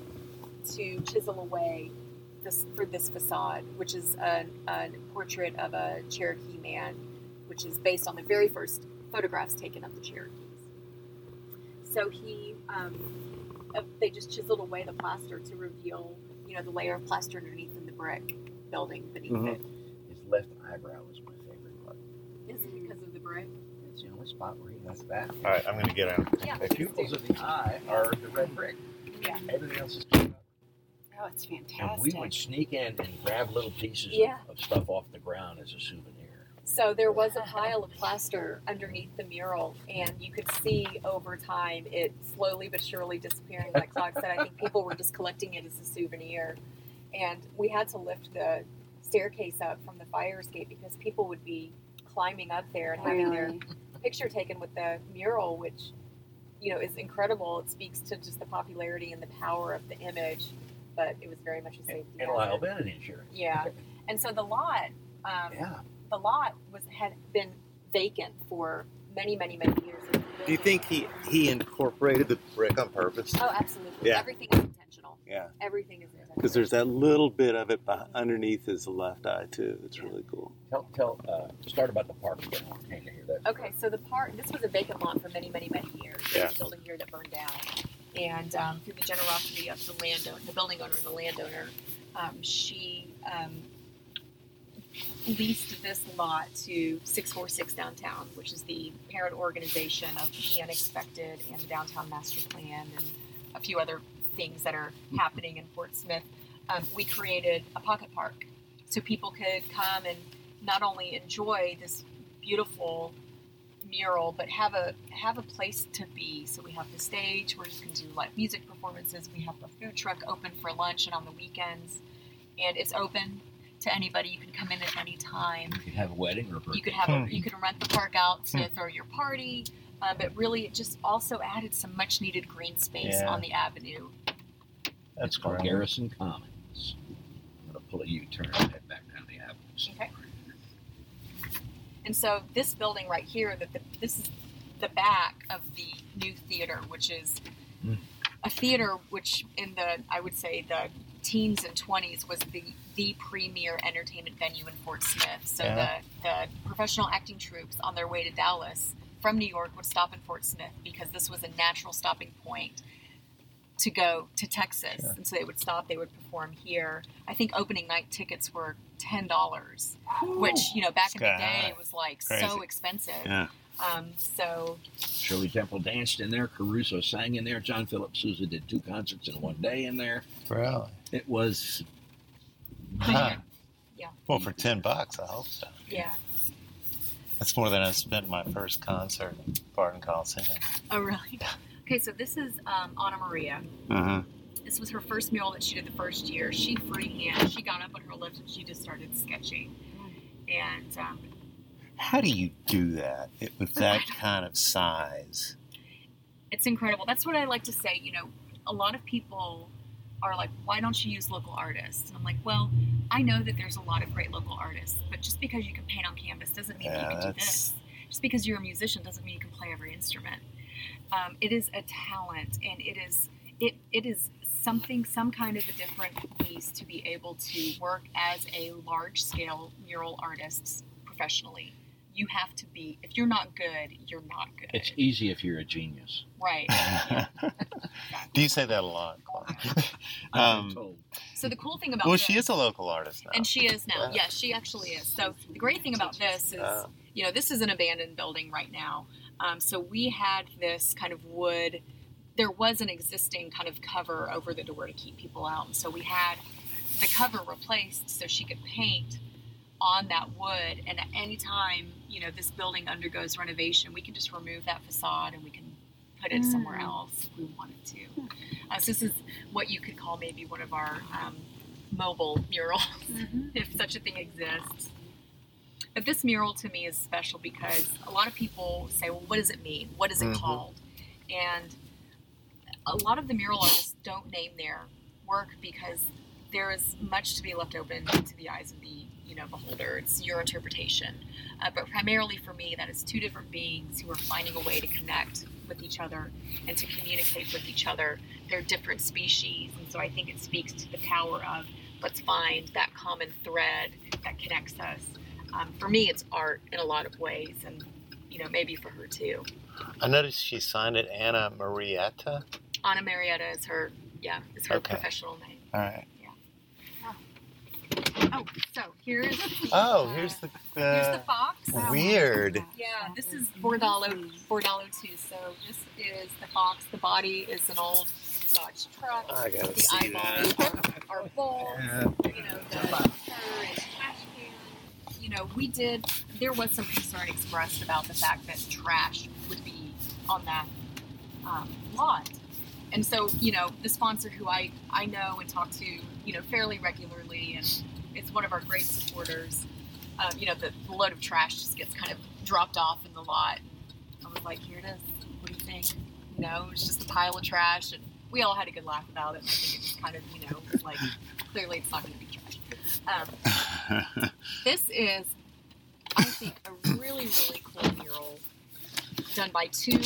Speaker 3: to chisel away this for this facade, which is a, a portrait of a Cherokee man, which is based on the very first photographs taken of the Cherokees. So he, um, uh, they just chiseled away the plaster to reveal, you know, the layer of plaster underneath and the brick building beneath
Speaker 6: Mhm.
Speaker 3: it.
Speaker 4: His left eyebrow was my favorite part.
Speaker 3: Is it because of the brick?
Speaker 4: It's the only spot where he went back.
Speaker 2: All right, I'm going to get out.
Speaker 3: Yeah.
Speaker 4: The pupils of the eye are the red brick.
Speaker 3: Yeah.
Speaker 4: Everything else is covered.
Speaker 3: Oh, it's fantastic.
Speaker 4: And
Speaker 3: fantastic.
Speaker 4: we would sneak in and grab little pieces of-
Speaker 3: Yeah.
Speaker 4: of, stuff off the ground as a souvenir.
Speaker 3: So there was a pile of plaster underneath the mural, and you could see over time it slowly but surely disappearing. Like Claude said, I think people were just collecting it as a souvenir. And we had to lift the staircase up from the fire escape because people would be climbing up there and having their picture taken with the mural, which you know is incredible. It speaks to just the popularity and the power of the image, but it was very much a safety
Speaker 4: And
Speaker 3: hazard.
Speaker 4: liability insurance.
Speaker 3: Yeah. And so the lot, um,
Speaker 4: Yeah.
Speaker 3: the lot was had been vacant for many, many, many years.
Speaker 2: Do you think he, he incorporated the brick on purpose?
Speaker 3: Oh, absolutely.
Speaker 2: Yeah.
Speaker 3: Everything is intentional.
Speaker 2: Yeah.
Speaker 3: Everything is intentional.
Speaker 6: Because there's that little bit of it beh- underneath his left eye too. It's really cool.
Speaker 4: Tell, tell, uh, start about the park again. Came to hear that.
Speaker 3: Okay, so the park. this was a vacant lot for many, many, many years. There was a building here that burned down, and um, through the generosity of the landowner, the building owner, and the landowner, um, she um, leased this lot to 646 Downtown, which is the parent organization of the Unexpected and the Downtown Master Plan and a few other things that are happening in Fort Smith. Um, we created a pocket park so people could come and not only enjoy this beautiful mural, but have a have a place to be. So we have the stage where you can do live music performances. We have the food truck open for lunch and on the weekends, and it's open to anybody. You can come in at any time.
Speaker 4: You could have a wedding or a birthday.
Speaker 3: You could have a, you could rent the park out to throw your party, uh, but really it just also added some much needed green space
Speaker 2: Yeah.
Speaker 3: on the avenue.
Speaker 4: It's called
Speaker 2: great.
Speaker 4: Garrison Commons. I'm going to pull a U-turn and head back down the avenue.
Speaker 3: Okay. And so this building right here, that the, this is the back of the new theater, which is
Speaker 4: Mm.
Speaker 3: a theater which in the I would say the teens and twenties was the the premier entertainment venue in Fort Smith. So
Speaker 2: Yeah.
Speaker 3: the the professional acting troops on their way to Dallas from New York would stop in Fort Smith because this was a natural stopping point to go to Texas.
Speaker 2: Sure.
Speaker 3: And so they would stop, they would perform here. I think opening night tickets were ten dollars which you know back in the day
Speaker 2: high.
Speaker 3: was like so expensive.
Speaker 6: Yeah.
Speaker 3: Um, so
Speaker 4: Shirley Temple danced in there. Caruso sang in there. John Philip Sousa did two concerts in one day in there.
Speaker 2: Really?
Speaker 4: It was
Speaker 2: Huh.
Speaker 3: Yeah.
Speaker 2: Well, for 10 bucks, I hope so.
Speaker 3: yeah.
Speaker 2: That's more than I spent my first concert at Barton Coliseum.
Speaker 3: Oh really? Okay, so this is um, Anna Maria.
Speaker 6: Uh huh.
Speaker 3: This was her first mural that she did the first year. She freehand. She got up on her lift and she just started sketching. And um,
Speaker 2: How do you do that it- with that kind of size?
Speaker 3: it's incredible. That's what I like to say. You know, a lot of people are like, why don't you use local artists? And I'm like, well, I know that there's a lot of great local artists, but just because you can paint on canvas doesn't mean that you can do this. Just because you're a musician doesn't mean you can play every instrument. Um, it is a talent, and it is it it is something, some kind of a different piece to be able to work as a large scale mural artist professionally. You have to be. If you're not good, you're not good.
Speaker 4: it's easy if you're a genius.
Speaker 3: right.
Speaker 2: do you say that a lot? Clark? Um.
Speaker 3: So the cool thing about
Speaker 2: well,
Speaker 3: this,
Speaker 2: she is a local artist now.
Speaker 3: and she is now.
Speaker 2: Yeah.
Speaker 3: Yes, she actually is. So the great thing about this is,
Speaker 2: Uh,
Speaker 3: you know, this is an abandoned building right now. Um, so we had this kind of wood. There was an existing kind of cover over the door to keep people out, and so we had the cover replaced so she could paint on that wood. And at any time, you know, this building undergoes renovation, we can just remove that facade and we can put it somewhere
Speaker 5: Mm.
Speaker 3: else if we wanted to. Uh, so this is what you could call maybe one of our um, mobile murals, if such a thing exists. But this mural to me is special because a lot of people say, well, what does it mean? What is it
Speaker 2: Mhm.
Speaker 3: called? And a lot of the mural artists don't name their work because there is much to be left open to the eyes of the you know beholder. It's your interpretation. Uh, but primarily for me, that is two different beings who are finding a way to connect with each other and to communicate with each other. They're different species, and so I think it speaks to the power of let's find that common thread that connects us. Um, for me, it's art in a lot of ways, and you know, maybe for her too.
Speaker 2: I noticed she signed it Anna Marietta.
Speaker 3: Anna Marietta is her, yeah, is her
Speaker 2: Okay.
Speaker 3: professional name.
Speaker 2: All right.
Speaker 3: Oh, so here's
Speaker 2: Oh,
Speaker 3: uh,
Speaker 2: here's the.
Speaker 3: here's the
Speaker 2: the
Speaker 3: fox.
Speaker 2: weird.
Speaker 3: Yeah, this is Bordalo, Bordalo too. So this is the fox. The body is an old Dodge truck.
Speaker 2: I gotta
Speaker 3: the
Speaker 2: see
Speaker 3: eyeballs
Speaker 2: that.
Speaker 3: are, are.
Speaker 2: Yeah.
Speaker 3: You know, the fur trash can. You know, we did. There was some concern expressed about the fact that trash would be on that um, lot. And so, you know, the sponsor who I, I know and talk to, you know, fairly regularly and is one of our great supporters, um, you know, the, the load of trash just gets kind of dropped off in the lot. I was like, here it is. What do you think? You know, it's just a pile of trash. And we all had a good laugh about it. And I think it just kind of, you know, like, clearly it's not going to be trash. Um, this is, I think, a really, really cool mural done by two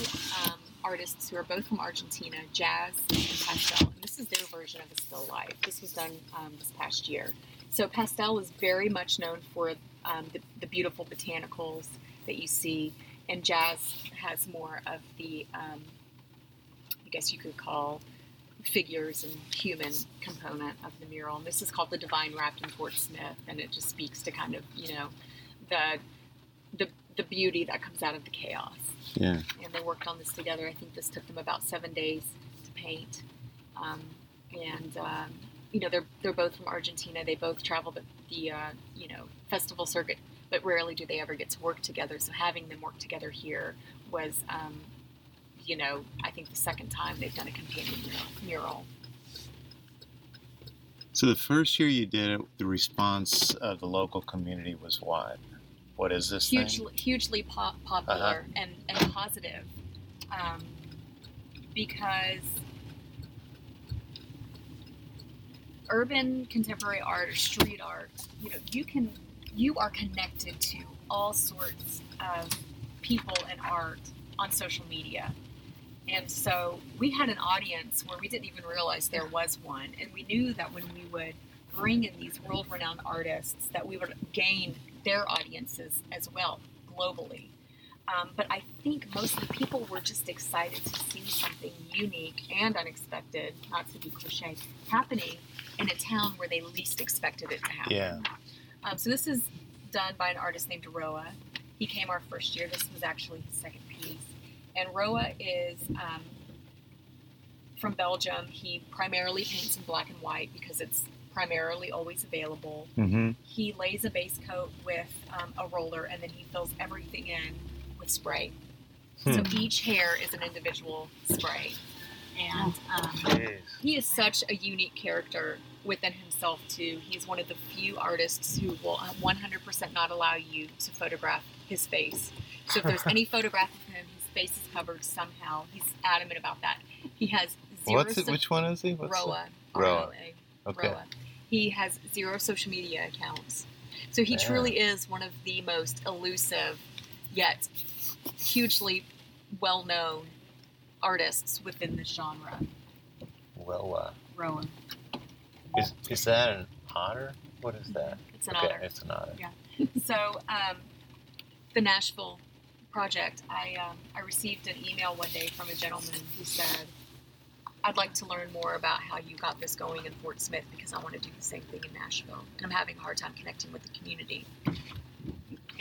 Speaker 3: um, artists who are both from Argentina, Jaz and Pastel. And this is their version of a still life. This was done um, this past year. So Pastel is very much known for um, the, the beautiful botanicals that you see, and Jaz has more of the, um, I guess you could call figures and human component of the mural. And this is called the Divine Wrapped in Fort Smith, and it just speaks to kind of you know the the the beauty that comes out of the chaos.
Speaker 2: Yeah.
Speaker 3: And they worked on this together. I think this took them about seven days to paint. Um, and um, you know they're they're both from Argentina. They both travel the, the uh, you know festival circuit, but rarely do they ever get to work together. So having them work together here was, um, you know, I think the second time they've done a companion mural.
Speaker 2: So the first year you did it, the response of the local community was what? What is this
Speaker 3: hugely,
Speaker 2: thing?
Speaker 3: hugely po- popular and, and positive um, because urban contemporary art or street art, you know, you can you are connected to all sorts of people and art on social media. And so we had an audience where we didn't even realize there was one. And we knew that when we would bring in these world renowned artists, that we would gain their audiences as well globally. Um, but I think most of the people were just excited to see something unique and unexpected, not to be cliche, happening in a town where they least expected it to happen.
Speaker 2: Yeah.
Speaker 3: Um, so this is done by an artist named Roa. He came our first year. This was actually his second piece. And Roa is um, from Belgium. He primarily paints in black and white because it's primarily always available.
Speaker 2: Mm-hmm.
Speaker 3: He lays a base coat with um, a roller and then he fills everything in with spray. So
Speaker 2: Hmm.
Speaker 3: each hair is an individual spray. And um, he is such a unique character within himself too. He's one of the few artists who will 100% not allow you to photograph his face. So if there's any photograph of him, his face is covered somehow. He's adamant about that. He has zero.
Speaker 2: What's it?
Speaker 3: so-
Speaker 2: Which one is he? What's
Speaker 3: Roa.
Speaker 2: Roa.
Speaker 3: R-O-A.
Speaker 2: Okay.
Speaker 3: Roa. He has zero social media accounts. So he
Speaker 2: Yeah.
Speaker 3: truly is one of the most elusive, yet hugely well known artists within the genre.
Speaker 2: Roa.
Speaker 3: Roa.
Speaker 2: Is, is that an honor? What is that?
Speaker 3: It's an
Speaker 2: okay,
Speaker 3: honor.
Speaker 2: it's an otter. Yeah.
Speaker 3: So, um, the Nashville project, I, um, I received an email one day from a gentleman who said, I'd like to learn more about how you got this going in Fort Smith because I want to do the same thing in Nashville. And I'm having a hard time connecting with the community.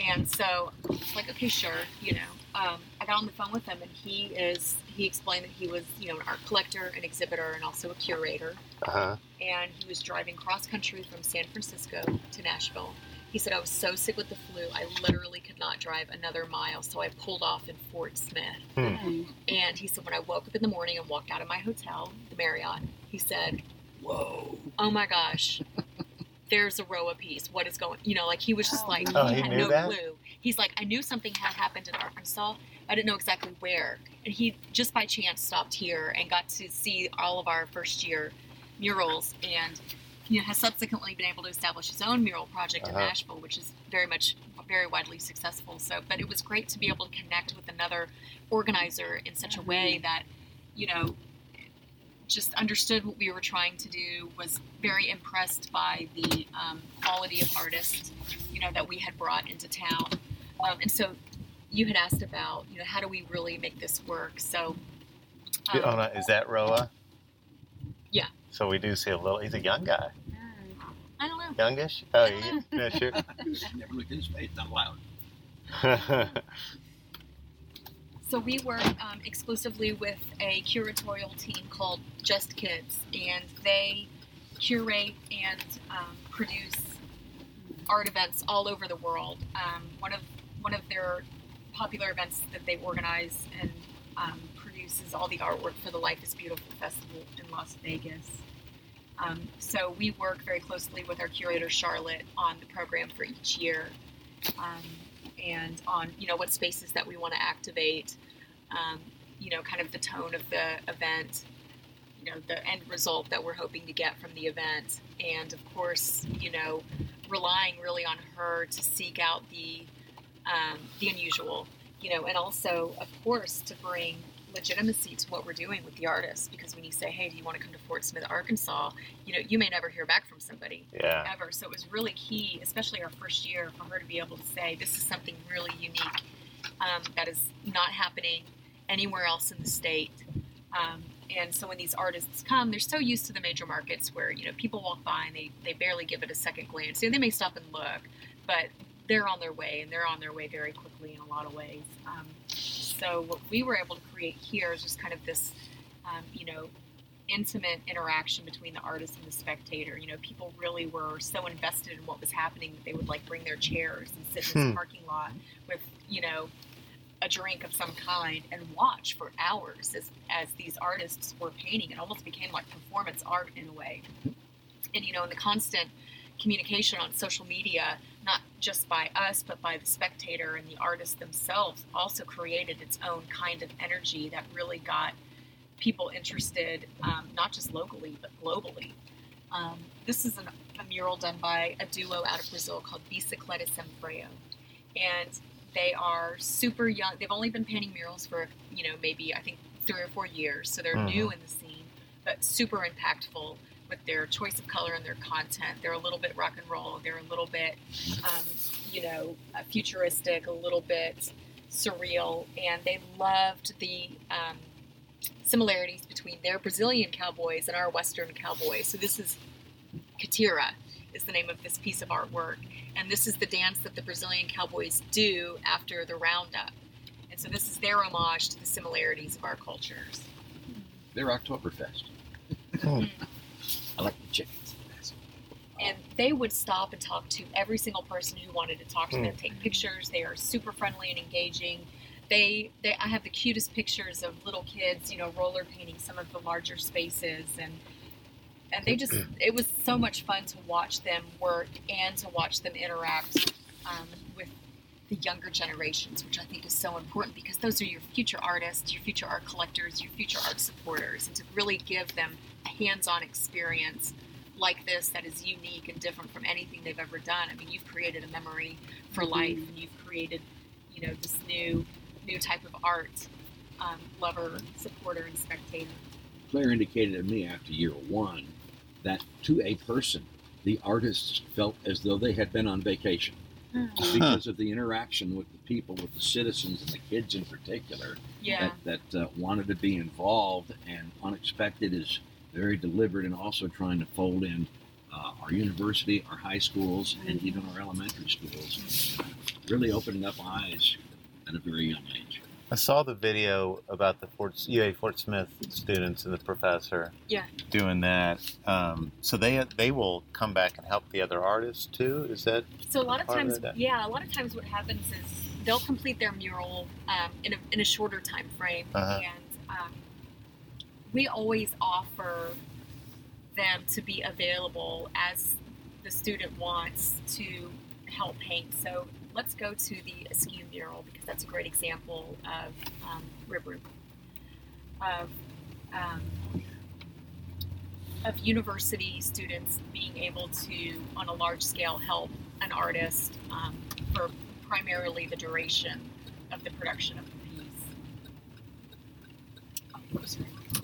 Speaker 3: And so, it's like, okay, sure, you know. Um, I got on the phone with him, and he is, he explained that he was, you know, an art collector, an exhibitor, and also a curator
Speaker 2: Uh huh.
Speaker 3: and he was driving cross country from San Francisco to Nashville. He said, I was so sick with the flu, I literally could not drive another mile, so I pulled off in Fort Smith.
Speaker 2: Hmm.
Speaker 3: And he said, when I woke up in the morning and walked out of my hotel, the Marriott, he said, Whoa, oh my gosh, there's a Roa piece. What is going You know, like he was just like,
Speaker 2: Oh,
Speaker 3: he
Speaker 2: he
Speaker 3: had no
Speaker 2: that?
Speaker 3: clue. He's like, I knew something had happened in Arkansas. I didn't know exactly where. And he just by chance stopped here and got to see all of our first year murals and you know has subsequently been able to establish his own mural project in
Speaker 2: Uh-huh.
Speaker 3: Nashville, which is very much very widely successful. So, but it was great to be able to connect with another organizer in such a way that you know just understood what we were trying to do, was very impressed by the um, quality of artists, you know, that we had brought into town. Um, and so you had asked about, you know, how do we really make this work? So, um,
Speaker 2: oh, no, is that Roa?
Speaker 3: Yeah.
Speaker 2: So we do see a little. He's a young guy,
Speaker 3: I don't know.
Speaker 2: youngish. Oh, yeah, yeah sure.
Speaker 4: Never looked in his face, not allowed.
Speaker 3: So we work um, exclusively with a curatorial team called Just Kids, and they curate and um, produce art events all over the world. Um, one of one of their popular events that they organize and um, produce is all the artwork for the Life is Beautiful Festival in Las Vegas. Um, so we work very closely with our curator Charlotte on the program for each year. And on you know what spaces that we want to activate um, you know kind of the tone of the event you know the end result that we're hoping to get from the event. And of course you know relying really on her to seek out the um, the unusual you know and also of course to bring legitimacy to what we're doing with the artists because when you say hey do you want to come to fort smith arkansas you know you may never hear back from somebody
Speaker 2: yeah.
Speaker 3: ever. So it was really key, especially our first year, for her to be able to say, this is something really unique um, that is not happening anywhere else in the state. Um, and so when these artists come, they're so used to the major markets where, you know, people walk by and they, they barely give it a second glance. You know, they may stop and look, but they're on their way and they're on their way very quickly in a lot of ways. Um, so what we were able to create here is just kind of this, um, you know, intimate interaction between the artist and the spectator. You know, people really were so invested in what was happening that they would like bring their chairs and sit in
Speaker 2: Hmm.
Speaker 3: this parking lot with, you know, a drink of some kind and watch for hours as, as these artists were painting. It almost became like performance art in a way. And, you know, in the constant communication on social media, not just by us, but by the spectator and the artists themselves, also created its own kind of energy that really got people interested, um, not just locally, but globally. Um, this is an, a mural done by a duo out of Brazil called Bicicleta Sem Freio. And they are super young. They've only been painting murals for, you know, maybe I think three or four years. So they're new in the scene, but super impactful with their choice of color and their content. They're a little bit rock and roll. They're a little bit, um, you know, uh, futuristic, a little bit surreal. And they loved the um, similarities between their Brazilian cowboys and our Western cowboys. So this is Catira is the name of this piece of artwork. And this is the dance that the Brazilian cowboys do after the roundup. And so this is their homage to the similarities of our cultures.
Speaker 4: They're Oktoberfest.
Speaker 2: Hmm.
Speaker 4: I like the chickens.
Speaker 3: And they would stop and talk to every single person who wanted to talk to them, take pictures. They are super friendly and engaging. They, they, I have the cutest pictures of little kids, you know, roller painting some of the larger spaces, and and they just, it was so much fun to watch them work and to watch them interact um, with the younger generations, which I think is so important because those are your future artists, your future art collectors, your future art supporters, and to really give them a hands-on experience like this that is unique and different from anything they've ever done. I mean, you've created a memory for life, and you've created, you know, this new new type of art um, lover, supporter, and spectator.
Speaker 4: Claire indicated to me after year one that to a person, the artists felt as though they had been on vacation because of the interaction with the people, with the citizens and the kids in particular,
Speaker 3: Yeah,
Speaker 4: that, that uh, wanted to be involved. And Unexpected is very deliberate in also trying to fold in uh, our university, our high schools, and even our elementary schools, really opening up eyes at a very young age.
Speaker 2: I saw the video about the Fort, UA Fort Smith students and the professor.
Speaker 3: Yeah.
Speaker 2: Doing that. Um, so they they will come back and help the other artists too. Is that
Speaker 3: So a lot of
Speaker 2: Part of
Speaker 3: times, yeah, a lot of times what happens is they'll complete their mural um, in, a, in a shorter time frame,
Speaker 2: Uh-huh.
Speaker 3: and we always offer them to be available as the student wants to help paint. So let's go to the Askew mural because that's a great example of um, Ribru, of um, of university students being able to, on a large scale, help an artist um, for primarily the duration of the production of the piece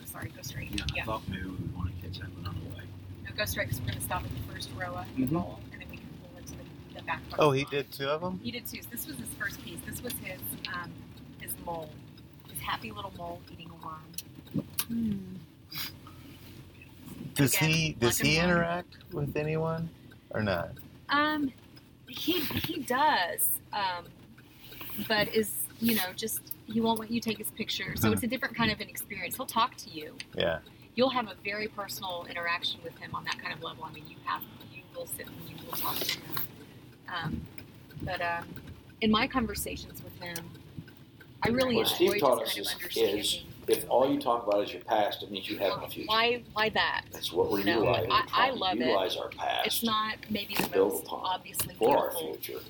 Speaker 3: sorry, go straight.
Speaker 4: Yeah,
Speaker 3: yeah.
Speaker 4: I thought maybe we would want to catch that one on the way.
Speaker 3: No, go straight because we're going to stop at the first row of the
Speaker 4: mm-hmm.
Speaker 3: bowl, and then we can pull into the, the back.
Speaker 2: Oh, he did two of them.
Speaker 3: He did two. So this was his first piece. This was his um, his mole, his happy little mole eating a worm. Mm.
Speaker 2: Does
Speaker 3: Again,
Speaker 2: he does he interact one. with anyone or not?
Speaker 3: Um, he he does, um, but is you know just he won't let you take his picture. So it's a different kind of an experience. He'll talk to you.
Speaker 2: Yeah.
Speaker 3: You'll have a very personal interaction with him on that kind of level. I mean, you have you will sit and you will talk to him. Um, but um, in my conversations with him, I really
Speaker 5: what
Speaker 3: enjoy
Speaker 5: Steve
Speaker 3: taught
Speaker 5: us
Speaker 3: kind of
Speaker 5: is, if all you talk about is your past, it means you have no future.
Speaker 3: Why? Why that?
Speaker 5: That's what we're
Speaker 3: no,
Speaker 5: utilizing.
Speaker 3: I, I love
Speaker 5: utilize
Speaker 3: it.
Speaker 5: Utilize our past.
Speaker 3: It's not maybe the most obviously
Speaker 5: for
Speaker 3: beautiful.
Speaker 5: our future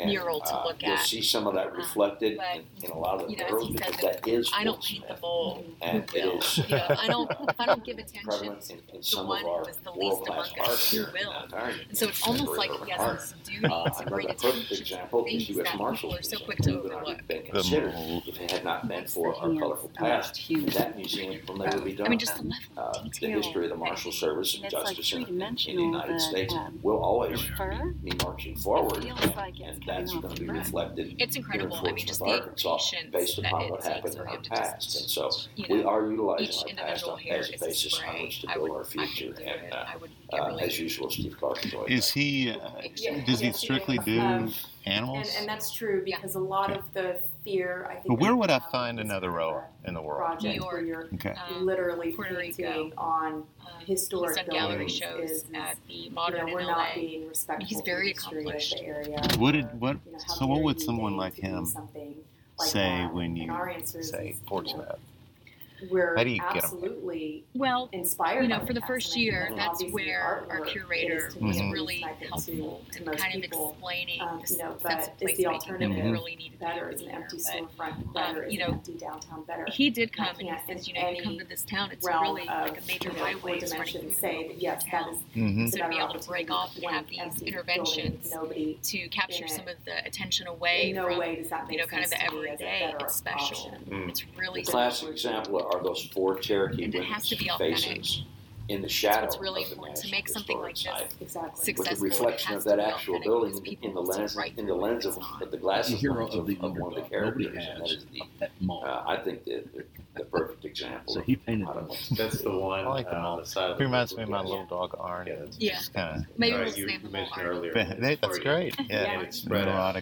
Speaker 5: and,
Speaker 3: mural to uh, look
Speaker 5: you'll see some of that
Speaker 3: um,
Speaker 5: reflected
Speaker 3: uh,
Speaker 5: in, in, a lot of the
Speaker 3: you know,
Speaker 5: murals that is.
Speaker 3: I don't paint the bowl.
Speaker 5: And it is.
Speaker 3: You know, I don't. I don't give attention
Speaker 5: in, in to
Speaker 3: one who is the least among us who will. And so it's almost like he has this duty
Speaker 5: uh,
Speaker 3: to bring attention
Speaker 5: example,
Speaker 3: to things that so quick to overlook.
Speaker 5: Been considered if it had not been for our colorful past, that museum will never be done.
Speaker 3: I mean, just the level of
Speaker 5: uh,
Speaker 3: detail.
Speaker 5: The history of the Marshal Service and justice in the United States
Speaker 7: um,
Speaker 5: will always be marching forward. And that's going to be reflected.
Speaker 3: It's incredible.
Speaker 5: In
Speaker 3: I mean, just
Speaker 5: Arkansas, based upon what happened in our past. and so
Speaker 3: you know,
Speaker 5: we
Speaker 3: are
Speaker 5: utilizing our past as a basis
Speaker 3: spray.
Speaker 5: on which to build
Speaker 3: would,
Speaker 5: our future. And uh, uh as usual, Steve Clark
Speaker 2: Is he, uh,
Speaker 8: yeah,
Speaker 2: does he strictly do
Speaker 8: um,
Speaker 2: animals?
Speaker 8: And, and, that's true because a lot of the fear. I think.
Speaker 2: But where would I find another
Speaker 8: rower
Speaker 2: in the world?
Speaker 8: Project
Speaker 3: New
Speaker 8: York. you're
Speaker 2: okay.
Speaker 3: um,
Speaker 8: literally
Speaker 3: Puerto
Speaker 8: painting um, on
Speaker 3: um,
Speaker 8: historic
Speaker 3: gallery shows
Speaker 8: is,
Speaker 3: at the modern you
Speaker 8: know, we're not being respectful.
Speaker 3: He's very accomplished.
Speaker 8: The area
Speaker 2: what did what?
Speaker 8: Or, you know,
Speaker 2: so what would someone like him say when you say fortunate?
Speaker 8: You know, we're
Speaker 2: How do you
Speaker 8: absolutely
Speaker 3: well
Speaker 8: inspired.
Speaker 3: You know, for the first year, that's where our curator was
Speaker 8: mm-hmm.
Speaker 3: really helpful
Speaker 8: and
Speaker 3: kind of explaining
Speaker 8: um, you know, but is the alternative mm-hmm.
Speaker 3: really needed
Speaker 8: better is an empty storefront, um, better um,
Speaker 3: you know,
Speaker 8: empty downtown, better.
Speaker 3: He did come and he says, you know, you come to this town, it's really like a major highway dimension.
Speaker 8: say that yes, that is
Speaker 3: so to be able to break off and have these interventions to capture some of the attention away from you know kind of the everyday. It's special. It's really
Speaker 5: classic example are those four Cherokee
Speaker 3: and it has to be authentic.
Speaker 5: faces in the shadow.
Speaker 3: It's really important to make something like this
Speaker 5: site,
Speaker 8: exactly.
Speaker 3: successful.
Speaker 5: With the reflection of that actual building in the lens,
Speaker 3: right
Speaker 5: in the lens of,
Speaker 3: of
Speaker 5: the glass
Speaker 4: the hero
Speaker 5: of,
Speaker 4: of, the
Speaker 5: of one of the characters, and that is the. Uh, I think the, the, the, perfect example.
Speaker 4: So he painted that.
Speaker 6: That's the one.
Speaker 2: I like
Speaker 6: the uh, side
Speaker 2: it reminds me of my little dog Arn.
Speaker 6: Yeah, that's
Speaker 3: yeah.
Speaker 2: kind of.
Speaker 3: Maybe
Speaker 6: right,
Speaker 3: we'll
Speaker 6: you, mentioned earlier.
Speaker 2: that's great. Yeah,
Speaker 6: it's spread out.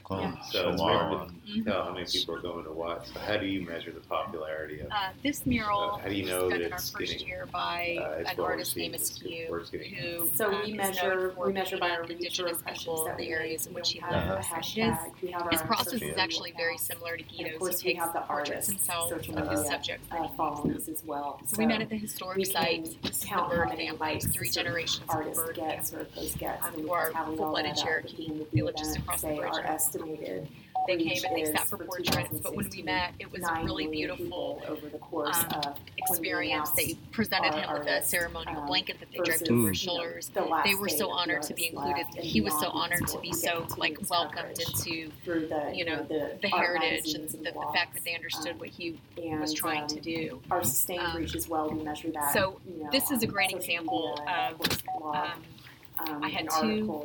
Speaker 6: So tell how many people are going to watch. How do you measure the popularity of
Speaker 3: this mural?
Speaker 6: Uh, how do you know that it's getting?
Speaker 3: here by
Speaker 6: famous Q,
Speaker 3: who
Speaker 8: so
Speaker 3: um,
Speaker 8: we measure we measure by our reach or
Speaker 3: the areas in which he
Speaker 8: has
Speaker 2: Uh-huh.
Speaker 8: Hashtag, we have
Speaker 3: His process is actually very similar to Guido's.
Speaker 8: Of course,
Speaker 3: he
Speaker 8: have the artist
Speaker 3: himself of his
Speaker 8: uh,
Speaker 3: subject uh,
Speaker 8: follows as well.
Speaker 3: So, we met at the historic site.
Speaker 8: Count how many likes
Speaker 3: three generations artists
Speaker 8: get,
Speaker 3: sort
Speaker 8: of those gets,
Speaker 3: um,
Speaker 8: and we tally all that.
Speaker 3: Cherokee,
Speaker 8: the religious
Speaker 3: across the bridge. are
Speaker 8: estimated thing
Speaker 3: came and they sat for portraits. But when we met, it was a really beautiful um, experience. They presented him with a ceremonial blanket that they draped over his
Speaker 8: mm.
Speaker 3: shoulders. They were so honored to be included. He was so honored to be so like welcomed into you know
Speaker 8: the
Speaker 3: heritage and the, the fact that they understood what he was trying to do.
Speaker 8: Our sustained reach as well. We measure that.
Speaker 3: So this is a great example of. Um, I had two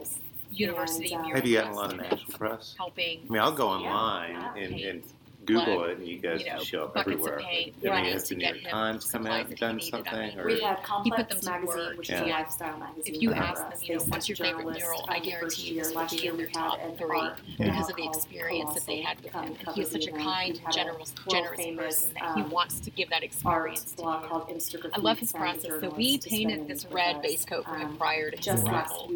Speaker 3: University
Speaker 8: and, um,
Speaker 6: Have you gotten a lot of national press?
Speaker 3: Helping.
Speaker 6: I mean, I'll go online
Speaker 8: yeah,
Speaker 6: and, and Google it, and you guys
Speaker 3: you know,
Speaker 6: show up everywhere.
Speaker 3: Paint,
Speaker 6: I mean, has the New York Times come out and done something? Or,
Speaker 8: we
Speaker 3: have
Speaker 8: Complex Magazine, which is a lifestyle magazine.
Speaker 3: If you ask them, you know, what's your favorite mural, I guarantee this
Speaker 8: last year we
Speaker 3: their top three because of the experience that they had with him. He is such a kind, generous, generous person that he wants to give that experience to. I love his process. So we painted this red base coat for him prior to his arrival.